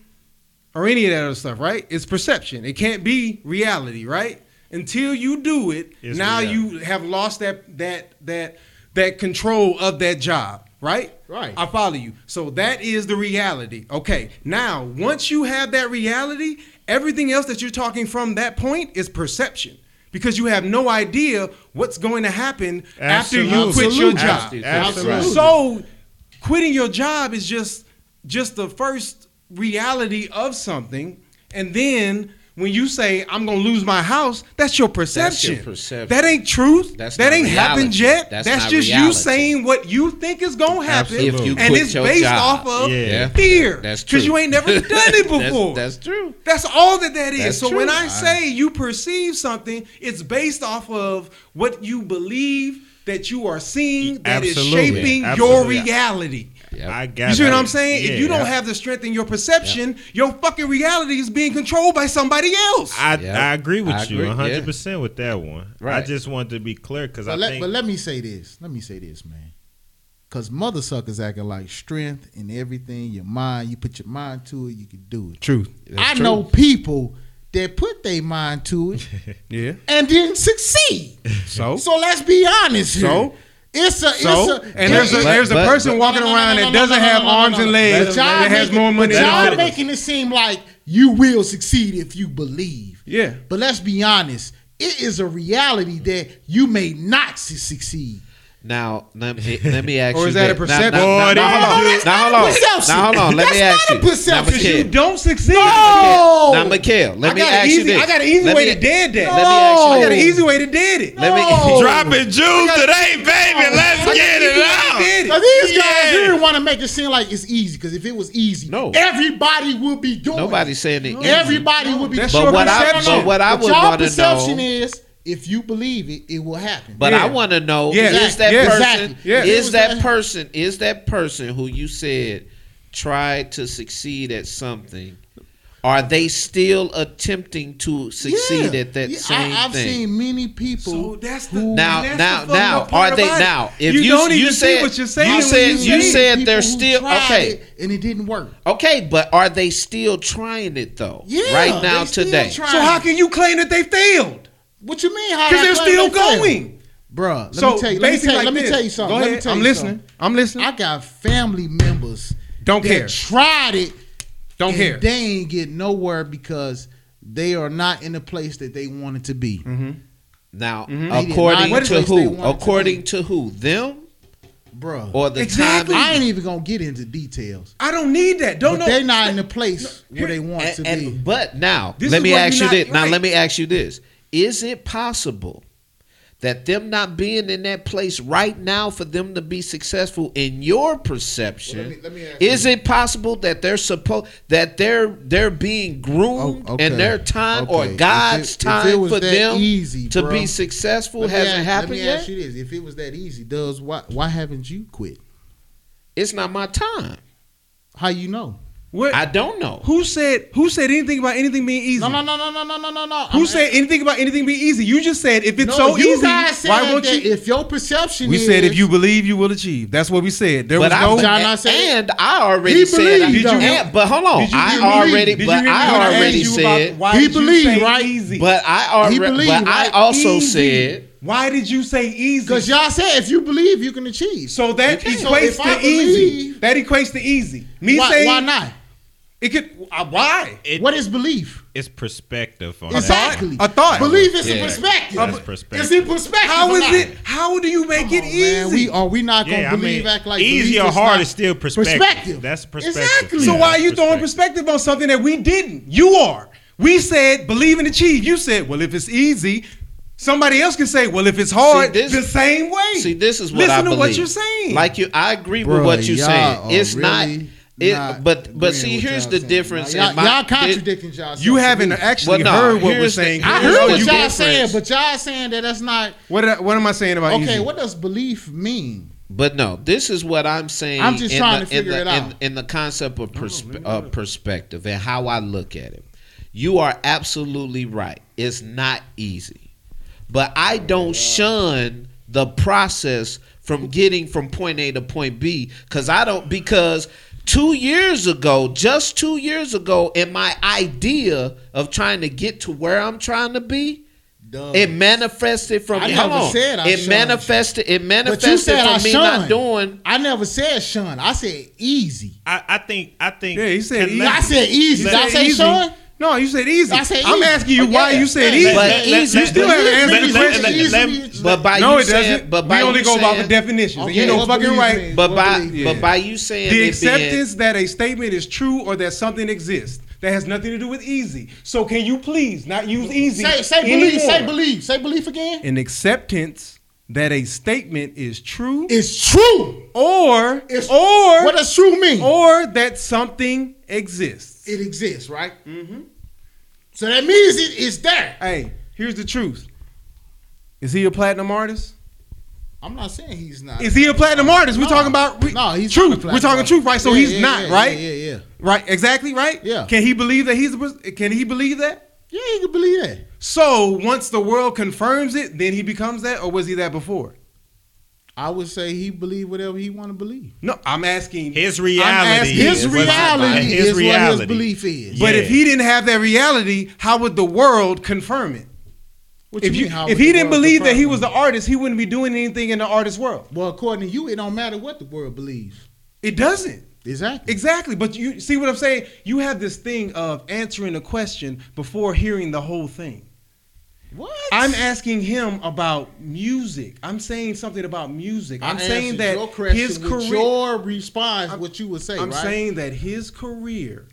[SPEAKER 6] or any of that other stuff, right? It's perception. It can't be reality, right? Until you do it,
[SPEAKER 3] It's
[SPEAKER 6] now
[SPEAKER 3] reality.
[SPEAKER 6] you have lost that that that that control of that job, right?
[SPEAKER 2] Right.
[SPEAKER 6] I follow you. So that is the reality. Okay. Now, once you have that reality, everything else that you're talking from that point is perception. Because you have no idea what's going to happen after you
[SPEAKER 3] Absolutely.
[SPEAKER 6] quit your
[SPEAKER 1] Absolutely.
[SPEAKER 6] job.
[SPEAKER 3] Absolutely.
[SPEAKER 6] So quitting your job is just just the first reality of something. And then when you say I'm gonna lose my house, that's your perception.
[SPEAKER 1] perception.
[SPEAKER 6] That ain't truth.
[SPEAKER 1] That's
[SPEAKER 6] that ain't happened yet.
[SPEAKER 1] That's
[SPEAKER 6] That's, just you saying what you think is gonna happen.
[SPEAKER 3] Absolutely. If you
[SPEAKER 6] and it's based
[SPEAKER 1] job.
[SPEAKER 6] off of
[SPEAKER 3] Yeah.
[SPEAKER 6] Fear.
[SPEAKER 1] That's
[SPEAKER 6] Because you ain't never done it before.
[SPEAKER 1] That's, true.
[SPEAKER 6] That's all that that is.
[SPEAKER 1] That's
[SPEAKER 6] so when
[SPEAKER 1] true.
[SPEAKER 6] I say you perceive something, it's based off of what you believe that you are seeing that is
[SPEAKER 3] Absolutely.
[SPEAKER 6] shaping your reality.
[SPEAKER 1] Yep.
[SPEAKER 3] I got
[SPEAKER 6] You see what. I'm saying?
[SPEAKER 3] Yeah.
[SPEAKER 6] if you don't have the strength in your perception, your fucking reality is being controlled by somebody else.
[SPEAKER 3] I,
[SPEAKER 1] Yeah.
[SPEAKER 3] I agree with
[SPEAKER 1] I
[SPEAKER 3] you
[SPEAKER 1] agree,
[SPEAKER 3] 100 percent with that one.
[SPEAKER 1] Right.
[SPEAKER 3] I just wanted to be clear because I
[SPEAKER 2] But let,
[SPEAKER 3] think
[SPEAKER 2] but let me say this. Let me say this, man. Cause mother suckers acting like strength in everything. Your mind, you put your mind to it, you can do it.
[SPEAKER 6] Truth.
[SPEAKER 2] I
[SPEAKER 1] true.
[SPEAKER 2] know people that put their mind to it
[SPEAKER 6] Yeah.
[SPEAKER 2] and didn't succeed.
[SPEAKER 6] So
[SPEAKER 2] So let's be honest here.
[SPEAKER 6] So?
[SPEAKER 2] It's a
[SPEAKER 6] So
[SPEAKER 2] it's a
[SPEAKER 6] and there's a there's a person walking around that doesn't have arms and legs that has more money
[SPEAKER 2] y'all making it seem like you will succeed if you believe.
[SPEAKER 6] Yeah.
[SPEAKER 2] But let's be honest. It is a reality that you may not succeed.
[SPEAKER 1] Now let me let me ask
[SPEAKER 6] Or
[SPEAKER 1] you.
[SPEAKER 6] is that a
[SPEAKER 1] Now-
[SPEAKER 6] perception?
[SPEAKER 1] Now, now, now, hold on. Now hold on.
[SPEAKER 2] not a perception.
[SPEAKER 1] Now hold on. Let me
[SPEAKER 2] That's
[SPEAKER 1] ask
[SPEAKER 2] not
[SPEAKER 1] you.
[SPEAKER 2] a perception.
[SPEAKER 1] Now,
[SPEAKER 6] Because you don't succeed.
[SPEAKER 2] No.
[SPEAKER 1] Now, Mikhail, let
[SPEAKER 6] I
[SPEAKER 1] me
[SPEAKER 6] got an
[SPEAKER 1] ask you this.
[SPEAKER 6] I got an easy
[SPEAKER 1] Let
[SPEAKER 6] way
[SPEAKER 1] me-
[SPEAKER 6] to dead that.
[SPEAKER 1] Let me ask you
[SPEAKER 6] I got an easy way to dead it.
[SPEAKER 1] Let me.
[SPEAKER 2] No.
[SPEAKER 3] dropping jewels today, baby. Let's get it out.
[SPEAKER 6] dead it.
[SPEAKER 2] Now these guys
[SPEAKER 3] Yeah.
[SPEAKER 2] here want to make it seem like it's easy because if it was easy,
[SPEAKER 1] No.
[SPEAKER 2] everybody would be doing.
[SPEAKER 1] Nobody's saying it.
[SPEAKER 2] it. Everybody would be.
[SPEAKER 6] That's
[SPEAKER 1] But what I but what I would
[SPEAKER 2] y'all
[SPEAKER 1] want to
[SPEAKER 2] perception is if you believe it, it will happen.
[SPEAKER 1] But
[SPEAKER 6] Yeah.
[SPEAKER 1] I want to know
[SPEAKER 6] Yeah.
[SPEAKER 1] is that
[SPEAKER 6] Yeah.
[SPEAKER 1] person
[SPEAKER 2] Exactly.
[SPEAKER 6] Yeah.
[SPEAKER 1] is that person is that person who you said tried to succeed at something? Are they still attempting to succeed
[SPEAKER 2] Yeah.
[SPEAKER 1] at that
[SPEAKER 2] Yeah,
[SPEAKER 1] same
[SPEAKER 2] I, have
[SPEAKER 1] thing?
[SPEAKER 2] seen many people.
[SPEAKER 6] So that's the
[SPEAKER 2] who-
[SPEAKER 1] now,
[SPEAKER 6] that's
[SPEAKER 1] now,
[SPEAKER 6] the
[SPEAKER 1] now,
[SPEAKER 6] part
[SPEAKER 1] are they now? If
[SPEAKER 6] you,
[SPEAKER 1] you,
[SPEAKER 6] don't
[SPEAKER 1] you
[SPEAKER 6] even
[SPEAKER 1] said
[SPEAKER 6] see what you're saying,
[SPEAKER 1] you said
[SPEAKER 6] you
[SPEAKER 1] you said they're still okay.
[SPEAKER 2] it and it didn't work.
[SPEAKER 1] Okay, but are they still trying it though?
[SPEAKER 2] Yeah,
[SPEAKER 1] right now today.
[SPEAKER 2] trying.
[SPEAKER 6] So how can you claim that they failed?
[SPEAKER 2] What you mean? How
[SPEAKER 6] Because
[SPEAKER 2] I
[SPEAKER 6] they're still
[SPEAKER 2] they failed?
[SPEAKER 6] going.
[SPEAKER 2] Bruh, let
[SPEAKER 6] so
[SPEAKER 2] me tell you. Let me
[SPEAKER 6] basically
[SPEAKER 2] tell,
[SPEAKER 6] like
[SPEAKER 2] let me tell you something.
[SPEAKER 6] Go
[SPEAKER 2] Let me
[SPEAKER 6] ahead.
[SPEAKER 2] tell
[SPEAKER 6] I'm
[SPEAKER 2] you
[SPEAKER 6] listening.
[SPEAKER 2] something.
[SPEAKER 6] I'm listening.
[SPEAKER 2] I got family members
[SPEAKER 6] Don't
[SPEAKER 2] that
[SPEAKER 6] care.
[SPEAKER 2] tried it.
[SPEAKER 6] Don't
[SPEAKER 2] and
[SPEAKER 6] care.
[SPEAKER 2] They ain't get nowhere because they are not in the place that they wanted to be.
[SPEAKER 6] Mm-hmm.
[SPEAKER 1] Now,
[SPEAKER 2] They did not
[SPEAKER 1] according to who?
[SPEAKER 2] wanted to
[SPEAKER 1] According to who? Them
[SPEAKER 2] Bruh.
[SPEAKER 1] or the
[SPEAKER 6] Exactly.
[SPEAKER 1] time?
[SPEAKER 2] I ain't even gonna get into details.
[SPEAKER 6] I don't need that. Don't
[SPEAKER 2] but
[SPEAKER 6] know.
[SPEAKER 2] they're not in the place where they want
[SPEAKER 1] And-
[SPEAKER 2] to
[SPEAKER 1] and-
[SPEAKER 2] be.
[SPEAKER 1] but now,
[SPEAKER 6] This
[SPEAKER 1] let me ask
[SPEAKER 6] you're
[SPEAKER 1] you this. Now, let me ask you this: Is it possible that them not being in that place right now for them to be successful in your perception
[SPEAKER 2] Well, let me- let me
[SPEAKER 1] is it possible that they're supposed that they're they're being groomed
[SPEAKER 2] Oh, okay.
[SPEAKER 1] and their time or
[SPEAKER 2] Okay. If
[SPEAKER 1] God's
[SPEAKER 2] it-
[SPEAKER 1] time for them
[SPEAKER 2] easy,
[SPEAKER 1] to be successful
[SPEAKER 2] Let
[SPEAKER 1] hasn't
[SPEAKER 2] ask-
[SPEAKER 1] happened
[SPEAKER 2] Let me
[SPEAKER 1] yet?
[SPEAKER 2] ask you this: If it was that easy, does why why haven't you quit?
[SPEAKER 1] It's not my time.
[SPEAKER 2] How you know?
[SPEAKER 6] What?
[SPEAKER 1] I don't know.
[SPEAKER 6] who said who said anything about anything being easy?
[SPEAKER 2] No, no, no, no, no, no, no, no, no.
[SPEAKER 6] Who
[SPEAKER 2] I'm
[SPEAKER 6] said anything about anything being easy? You just said if it's
[SPEAKER 2] No,
[SPEAKER 6] so
[SPEAKER 2] you
[SPEAKER 6] easy,
[SPEAKER 2] guys said
[SPEAKER 6] why won't
[SPEAKER 2] that
[SPEAKER 6] you?
[SPEAKER 2] If your perception
[SPEAKER 6] We
[SPEAKER 2] is,
[SPEAKER 6] said if you believe, you will achieve. That's what we said. There
[SPEAKER 1] But
[SPEAKER 6] was
[SPEAKER 1] I,
[SPEAKER 6] no.
[SPEAKER 2] John, I said-
[SPEAKER 1] and I already
[SPEAKER 2] He
[SPEAKER 1] said,
[SPEAKER 2] believed,
[SPEAKER 1] Did you hear, but hold on,
[SPEAKER 6] Did you
[SPEAKER 1] I already,
[SPEAKER 6] Did you
[SPEAKER 1] but
[SPEAKER 6] hear me
[SPEAKER 1] I already
[SPEAKER 6] asked you about
[SPEAKER 1] said,
[SPEAKER 6] why
[SPEAKER 2] He
[SPEAKER 6] did you
[SPEAKER 2] believed,
[SPEAKER 6] say
[SPEAKER 2] right?
[SPEAKER 6] Easy.
[SPEAKER 1] but I already,
[SPEAKER 2] believed,
[SPEAKER 1] but I also
[SPEAKER 6] Easy.
[SPEAKER 1] said,
[SPEAKER 6] Why did you say easy?
[SPEAKER 2] because y'all said if you believe, you can achieve.
[SPEAKER 6] so that
[SPEAKER 2] You. So
[SPEAKER 6] equates to easy. That equates to easy. Me
[SPEAKER 2] why,
[SPEAKER 6] saying
[SPEAKER 2] why not?
[SPEAKER 6] It could. Uh, why?
[SPEAKER 3] It,
[SPEAKER 2] What is belief?
[SPEAKER 3] it's perspective on that.
[SPEAKER 2] Exactly.
[SPEAKER 6] A thought.
[SPEAKER 2] Belief is
[SPEAKER 1] Yeah.
[SPEAKER 2] a perspective.
[SPEAKER 3] That's perspective.
[SPEAKER 2] It's in perspective.
[SPEAKER 6] How
[SPEAKER 2] or
[SPEAKER 6] is
[SPEAKER 2] not?
[SPEAKER 6] it? How do you make it
[SPEAKER 2] on,
[SPEAKER 6] easy?
[SPEAKER 2] man. We are we not gonna
[SPEAKER 3] Yeah, I
[SPEAKER 2] believe
[SPEAKER 3] mean,
[SPEAKER 2] act like
[SPEAKER 3] easy or hard is still perspective.
[SPEAKER 2] Perspective.
[SPEAKER 3] That's perspective.
[SPEAKER 2] Exactly.
[SPEAKER 6] so
[SPEAKER 3] Yeah,
[SPEAKER 6] why are you throwing perspective on something that we didn't? You are. We said believe and achieve. You said, well, if it's easy, somebody else can say, well, if it's hard,
[SPEAKER 1] See, this-
[SPEAKER 6] the same way.
[SPEAKER 1] see, this is what
[SPEAKER 6] Listen
[SPEAKER 1] I
[SPEAKER 6] to what you're saying.
[SPEAKER 1] Like you, I agree with what you're saying.
[SPEAKER 2] are
[SPEAKER 1] It's not,
[SPEAKER 2] really
[SPEAKER 1] it,
[SPEAKER 2] not
[SPEAKER 1] but but see, here's the
[SPEAKER 2] saying.
[SPEAKER 1] difference.
[SPEAKER 2] Y'all,
[SPEAKER 1] my,
[SPEAKER 2] y'all
[SPEAKER 1] it-
[SPEAKER 2] contradicting y'all.
[SPEAKER 6] you haven't actually
[SPEAKER 1] Well, no,
[SPEAKER 6] heard what we're
[SPEAKER 1] here's the-
[SPEAKER 6] saying.
[SPEAKER 2] I heard what y'all
[SPEAKER 1] difference.
[SPEAKER 2] saying, but y'all saying that that's not
[SPEAKER 6] What, I- what am I saying about
[SPEAKER 2] okay.
[SPEAKER 6] easy?
[SPEAKER 2] What does belief mean?
[SPEAKER 1] But no, this is what I'm saying.
[SPEAKER 2] I'm just
[SPEAKER 1] in
[SPEAKER 2] trying
[SPEAKER 1] the,
[SPEAKER 2] to figure
[SPEAKER 1] in
[SPEAKER 2] it out.
[SPEAKER 1] In, in the concept of perspe- uh, perspective and how I look at it. You are absolutely right. It's not easy, but I don't shun the process from getting from point A to point B because I don't because. Two years ago, just two years ago, in my idea of trying to get to where I'm trying to be,
[SPEAKER 2] Duh.
[SPEAKER 1] it manifested from.
[SPEAKER 2] I never
[SPEAKER 1] on.
[SPEAKER 2] said I
[SPEAKER 1] it
[SPEAKER 2] shunned.
[SPEAKER 1] manifested. It
[SPEAKER 2] But you
[SPEAKER 1] manifested
[SPEAKER 2] said
[SPEAKER 1] from
[SPEAKER 2] I
[SPEAKER 1] me
[SPEAKER 2] shunned.
[SPEAKER 1] not doing.
[SPEAKER 2] I never said shun. I said easy.
[SPEAKER 3] I, I think. I think.
[SPEAKER 6] Yeah, he said
[SPEAKER 3] Can
[SPEAKER 6] easy.
[SPEAKER 2] I said easy.
[SPEAKER 6] You
[SPEAKER 2] Did I
[SPEAKER 6] said
[SPEAKER 2] say
[SPEAKER 6] easy.
[SPEAKER 2] Shun?
[SPEAKER 6] No, you said easy.
[SPEAKER 2] I said
[SPEAKER 6] I'm
[SPEAKER 2] easy.
[SPEAKER 6] asking you why
[SPEAKER 2] yeah.
[SPEAKER 6] you said easy.
[SPEAKER 1] But easy-
[SPEAKER 6] you still haven't answered the question.
[SPEAKER 3] let-
[SPEAKER 2] Easy
[SPEAKER 3] let-
[SPEAKER 1] But by
[SPEAKER 6] no,
[SPEAKER 1] you
[SPEAKER 6] it
[SPEAKER 1] saying,
[SPEAKER 6] doesn't.
[SPEAKER 1] but by
[SPEAKER 6] we only
[SPEAKER 1] you
[SPEAKER 6] go
[SPEAKER 1] saying,
[SPEAKER 6] by the definitions.
[SPEAKER 2] Okay,
[SPEAKER 6] you know
[SPEAKER 2] what
[SPEAKER 6] fucking
[SPEAKER 2] belief
[SPEAKER 6] right.
[SPEAKER 2] means?
[SPEAKER 1] But by
[SPEAKER 2] belief?
[SPEAKER 1] but by you saying
[SPEAKER 6] The
[SPEAKER 1] it being-
[SPEAKER 6] acceptance that a statement is true or that something exists that has nothing to do with easy. So can you please not use easy
[SPEAKER 2] Say say believe. Say believe. Say belief again.
[SPEAKER 6] An acceptance that a statement is true
[SPEAKER 2] It's true.
[SPEAKER 6] or
[SPEAKER 2] It's
[SPEAKER 6] or
[SPEAKER 2] what does true mean?
[SPEAKER 6] or that something exists.
[SPEAKER 2] It exists, right? Mm-hmm. So that means it is there.
[SPEAKER 6] Hey, here's the truth. Is he a platinum artist?
[SPEAKER 2] I'm not saying he's not.
[SPEAKER 6] Is he a platinum artist? We're talking about re-
[SPEAKER 2] No, he's
[SPEAKER 6] truth. We're talking
[SPEAKER 2] artist.
[SPEAKER 6] truth, right? So
[SPEAKER 2] Yeah,
[SPEAKER 6] he's
[SPEAKER 2] yeah,
[SPEAKER 6] not,
[SPEAKER 2] yeah,
[SPEAKER 6] right?
[SPEAKER 2] Yeah, yeah, yeah.
[SPEAKER 6] Right, exactly, right?
[SPEAKER 2] Yeah.
[SPEAKER 6] Can he believe that he's a, can he believe that?
[SPEAKER 2] Yeah, he can believe that.
[SPEAKER 6] So once the world confirms it, then he becomes that, or was he that before?
[SPEAKER 2] I would say he believe whatever he want to believe.
[SPEAKER 6] No, I'm asking
[SPEAKER 3] His reality.
[SPEAKER 6] asking-
[SPEAKER 2] His
[SPEAKER 3] is-
[SPEAKER 2] reality
[SPEAKER 3] his
[SPEAKER 2] is what his belief is.
[SPEAKER 6] But
[SPEAKER 3] Yeah.
[SPEAKER 6] if he didn't have that reality, how would the world confirm it?
[SPEAKER 2] What
[SPEAKER 6] if
[SPEAKER 2] you
[SPEAKER 6] you,
[SPEAKER 2] mean, how
[SPEAKER 6] if he didn't believe that he was the artist, he wouldn't be doing anything in the artist world.
[SPEAKER 2] well, according to you, it don't matter what the world believes.
[SPEAKER 6] It doesn't.
[SPEAKER 2] Exactly.
[SPEAKER 6] Exactly. But you see what I'm saying? You have this thing of answering a question before hearing the whole thing.
[SPEAKER 2] What?
[SPEAKER 6] I'm asking him about music. I'm saying something about music. I'm
[SPEAKER 2] I
[SPEAKER 6] saying that
[SPEAKER 2] your
[SPEAKER 6] his career.
[SPEAKER 2] your response, what you would say,
[SPEAKER 6] I'm
[SPEAKER 2] right?
[SPEAKER 6] saying that his career.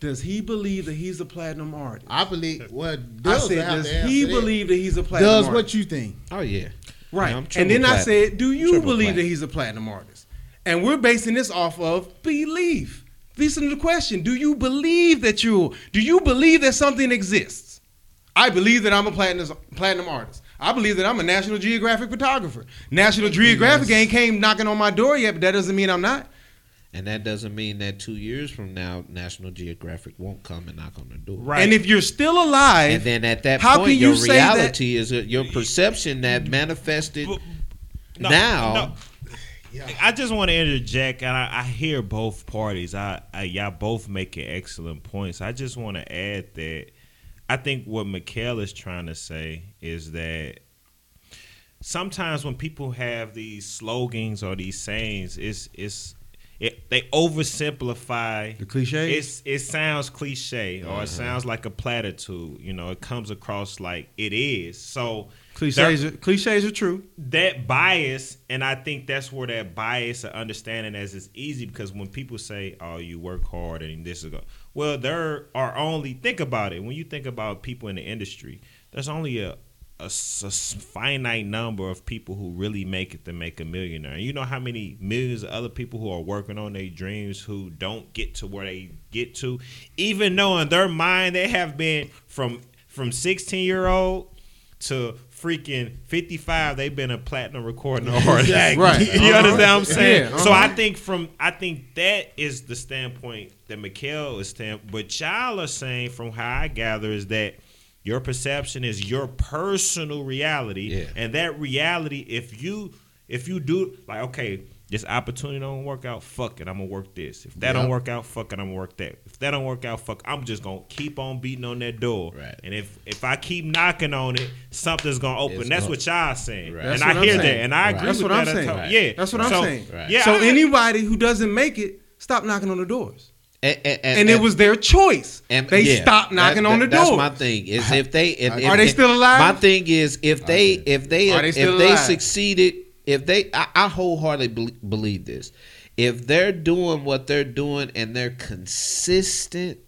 [SPEAKER 6] Does he believe that he's a platinum artist?
[SPEAKER 2] I believe. Well,
[SPEAKER 6] I
[SPEAKER 2] does
[SPEAKER 6] said,
[SPEAKER 2] have
[SPEAKER 6] does he believe that he's a platinum
[SPEAKER 2] Does
[SPEAKER 6] artist?
[SPEAKER 2] what you think?
[SPEAKER 1] Oh yeah,
[SPEAKER 6] Right.
[SPEAKER 1] Yeah,
[SPEAKER 6] and
[SPEAKER 1] triple
[SPEAKER 6] then I said, do you
[SPEAKER 1] Triple
[SPEAKER 6] believe that he's a platinum artist? And we're basing this off of belief. Listen to the question. Do you believe that you do you believe that something exists? I believe that I'm a platinum platinum artist. I believe that I'm a National Geographic photographer. National Geographic ain't came knocking on my door yet, but that doesn't mean I'm not.
[SPEAKER 1] and that doesn't mean that two years from now, National Geographic won't come and knock on the door.
[SPEAKER 3] Right.
[SPEAKER 6] And if you're still alive,
[SPEAKER 1] And then at that
[SPEAKER 6] How
[SPEAKER 1] point,
[SPEAKER 6] can you
[SPEAKER 1] your
[SPEAKER 6] say that-
[SPEAKER 1] reality is your perception that manifested
[SPEAKER 3] No,
[SPEAKER 1] now.
[SPEAKER 3] no. I just want to interject, and I, I hear both parties. I, I y'all both making excellent points. I just want to add that I think what Mikhail is trying to say is that sometimes when people have these slogans or these sayings, it's it's it, they oversimplify
[SPEAKER 6] The cliche.
[SPEAKER 3] It's it sounds cliche or it uh-huh. sounds like a platitude. You know, it comes across like it is. So
[SPEAKER 6] cliches are, cliches are true.
[SPEAKER 3] that bias, and I think that's where that bias of understanding as is easy because when people say, "Oh, you work hard and this is go," well, there are only think about it. When you think about people in the industry, there's only a a finite number of people who really make it to make a millionaire. You know how many millions of other people who are working on their dreams who don't get to where they get to, even though in their mind they have been from from 16 year old to freaking 55 they've been a platinum recording artist
[SPEAKER 6] Right.
[SPEAKER 3] you understand what i'm saying
[SPEAKER 6] Yeah,
[SPEAKER 3] so
[SPEAKER 6] uh-huh.
[SPEAKER 3] i think from i think that is the standpoint that Mikhail is stand but y'all are saying from how i gather is that your perception is your personal reality
[SPEAKER 1] Yeah.
[SPEAKER 3] and that reality if you if you do like okay this opportunity don't work out fuck it i'm gonna work this if that don't work out fuck it i'm gonna work that if that don't work out fuck i'm just gonna keep on beating on that door
[SPEAKER 1] Right.
[SPEAKER 3] and if if i keep knocking on it something's gonna open
[SPEAKER 1] It's
[SPEAKER 3] that's
[SPEAKER 1] gonna-
[SPEAKER 3] what y'all saying
[SPEAKER 1] Right.
[SPEAKER 3] and i
[SPEAKER 6] what I'm
[SPEAKER 3] hear that and i
[SPEAKER 1] Right.
[SPEAKER 3] agree
[SPEAKER 6] That's
[SPEAKER 3] with
[SPEAKER 6] what I'm
[SPEAKER 3] that
[SPEAKER 6] saying.
[SPEAKER 1] Right.
[SPEAKER 3] yeah
[SPEAKER 6] That's what I'm
[SPEAKER 3] So,
[SPEAKER 6] saying.
[SPEAKER 1] Right.
[SPEAKER 3] yeah
[SPEAKER 6] so
[SPEAKER 3] I-
[SPEAKER 6] anybody who doesn't make it, stop knocking on the doors.
[SPEAKER 1] And, and,
[SPEAKER 6] And, it was their choice.
[SPEAKER 1] And
[SPEAKER 6] they
[SPEAKER 1] yeah,
[SPEAKER 6] stopped knocking
[SPEAKER 1] that-
[SPEAKER 6] on the
[SPEAKER 1] that- That's
[SPEAKER 6] door.
[SPEAKER 1] my thing. Is if they if,
[SPEAKER 6] Are
[SPEAKER 1] if
[SPEAKER 6] they still alive?
[SPEAKER 1] My thing is if they if they
[SPEAKER 6] Are they
[SPEAKER 1] if
[SPEAKER 6] still
[SPEAKER 1] they succeeded if they I, I wholeheartedly bel- believe this. If they're doing what they're doing and they're consistent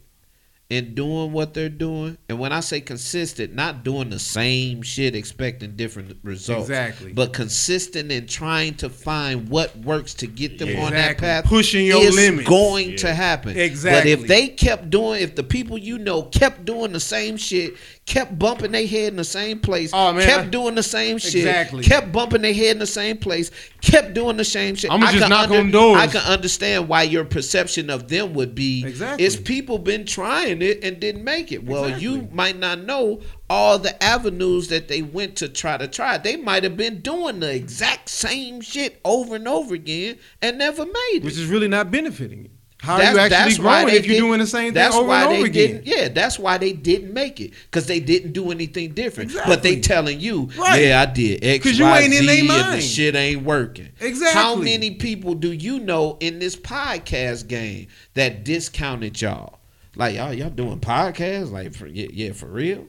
[SPEAKER 1] in doing what they're doing, and when I say consistent, not doing the same shit expecting different results,
[SPEAKER 6] Exactly.
[SPEAKER 1] but consistent in trying to find what works to get them on that path,
[SPEAKER 6] Pushing your
[SPEAKER 1] is
[SPEAKER 6] limits.
[SPEAKER 1] going
[SPEAKER 3] Yeah.
[SPEAKER 1] to happen.
[SPEAKER 6] Exactly.
[SPEAKER 1] But if they kept doing, if the people you know kept doing the same shit, kept bumping their head in the same place,
[SPEAKER 6] Oh, man,
[SPEAKER 1] kept
[SPEAKER 6] I-
[SPEAKER 1] doing the same shit,
[SPEAKER 6] Exactly.
[SPEAKER 1] kept bumping their head in the same place, kept doing the same shit.
[SPEAKER 6] I'ma
[SPEAKER 1] I
[SPEAKER 6] just
[SPEAKER 1] can
[SPEAKER 6] knock on doors.
[SPEAKER 1] I can understand why your perception of them would be
[SPEAKER 6] Exactly.
[SPEAKER 1] it's people been trying it and didn't make it. Well, you might not know all the avenues that they went to try to try. They might have been doing the exact same shit over and over again and never made it.
[SPEAKER 6] which is really not benefiting you. How are
[SPEAKER 1] That's-
[SPEAKER 6] you actually growing if you're doing the same thing over and over again?
[SPEAKER 1] Yeah, that's why they didn't make it because they didn't do anything different. But they telling you,
[SPEAKER 6] Right.
[SPEAKER 1] yeah, I did X,
[SPEAKER 6] 'Cause you
[SPEAKER 1] Y,
[SPEAKER 6] ain't in
[SPEAKER 1] Z, and the shit ain't working.
[SPEAKER 6] Exactly.
[SPEAKER 1] How many people do you know in this podcast game that discounted y'all? Like y'all, y'all doing podcasts? Like for yeah, yeah for real.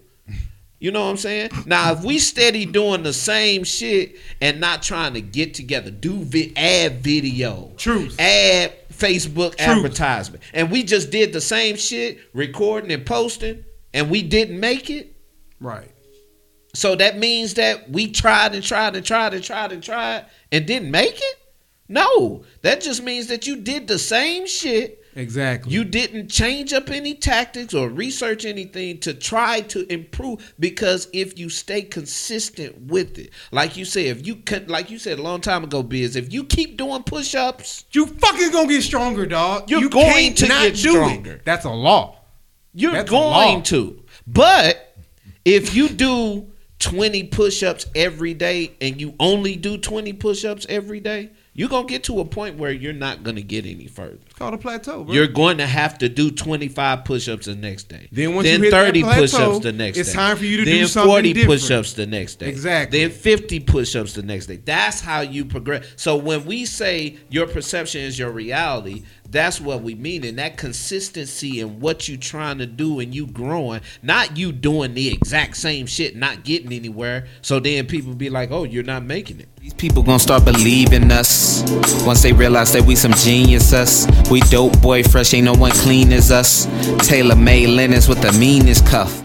[SPEAKER 1] You know what I'm saying? Now, if we steady doing the same shit and not trying to get together, do vi- add video,
[SPEAKER 6] Truth.
[SPEAKER 1] add Facebook advertisement, and we just did the same shit, recording and posting, and we didn't make it.
[SPEAKER 6] Right.
[SPEAKER 1] So that means that we tried and tried and tried and tried and tried and didn't make it. No, that just means that you did the same shit
[SPEAKER 6] Exactly.
[SPEAKER 1] you didn't change up any tactics or research anything to try to improve because if you stay consistent with it, like you said, if you could, like you said a long time ago, Biz, if you keep doing push-ups,
[SPEAKER 6] you fucking gonna get stronger, dog.
[SPEAKER 1] You're
[SPEAKER 6] you
[SPEAKER 1] going to
[SPEAKER 6] not
[SPEAKER 1] get
[SPEAKER 6] do
[SPEAKER 1] stronger.
[SPEAKER 6] It. That's a law.
[SPEAKER 1] you're
[SPEAKER 6] That's
[SPEAKER 1] going
[SPEAKER 6] law.
[SPEAKER 1] to. But if you do 20 push-ups every day and you only do 20 push-ups every day, you're gonna get to a point where you're not gonna get any further.
[SPEAKER 6] It's called a plateau, bro.
[SPEAKER 1] You're going to have to do 25 push-ups the next day.
[SPEAKER 6] Then once
[SPEAKER 1] then
[SPEAKER 6] you hit that
[SPEAKER 1] 30
[SPEAKER 6] plateau,
[SPEAKER 1] push-ups the next
[SPEAKER 6] it's
[SPEAKER 1] day.
[SPEAKER 6] It's time for you to
[SPEAKER 1] then
[SPEAKER 6] do something
[SPEAKER 1] 40
[SPEAKER 6] different.
[SPEAKER 1] push-ups the next day.
[SPEAKER 6] Exactly.
[SPEAKER 1] Then 50 push-ups the next day. That's how you progress. So when we say your perception is your reality, that's what we mean. And that consistency in what you trying to do and you growing, not you doing the exact same shit, not getting anywhere. So then people be like, oh, you're not making it.
[SPEAKER 5] These people gonna start believing us once they realize that we some geniuses. We dope boy fresh, ain't no one clean as us. Taylor made linens with the meanest cuff.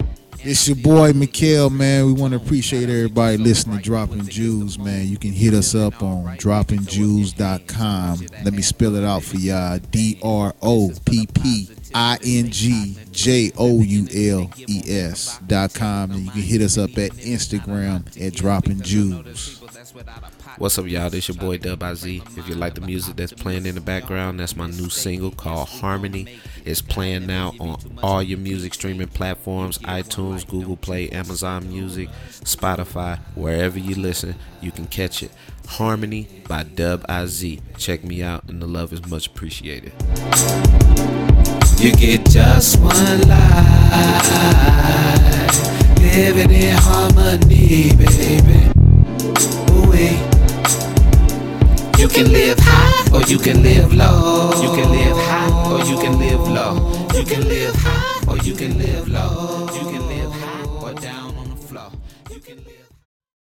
[SPEAKER 7] It's your boy Mikhail, man. We want to appreciate everybody listening to Dropping Jewels, man. You can hit us up on droppingjews.com. Let me spell it out for y'all. D R O P P I N G J O U L E S dot com. And you can hit us up at Instagram at Dropping Jewels.
[SPEAKER 1] What's up, y'all? This your boy Dub IZ. If you like the music that's playing in the background, that's my new single called Harmony. It's playing now on all your music streaming platforms iTunes, Google Play, Amazon Music, Spotify, wherever you listen, you can catch it. Harmony by Dub IZ. Check me out, and the love is much appreciated.
[SPEAKER 5] You get just one life, living in harmony, baby. Ooh-wee. You can live high or you can live low. You can live high or you can live low. You can live high or you can live low.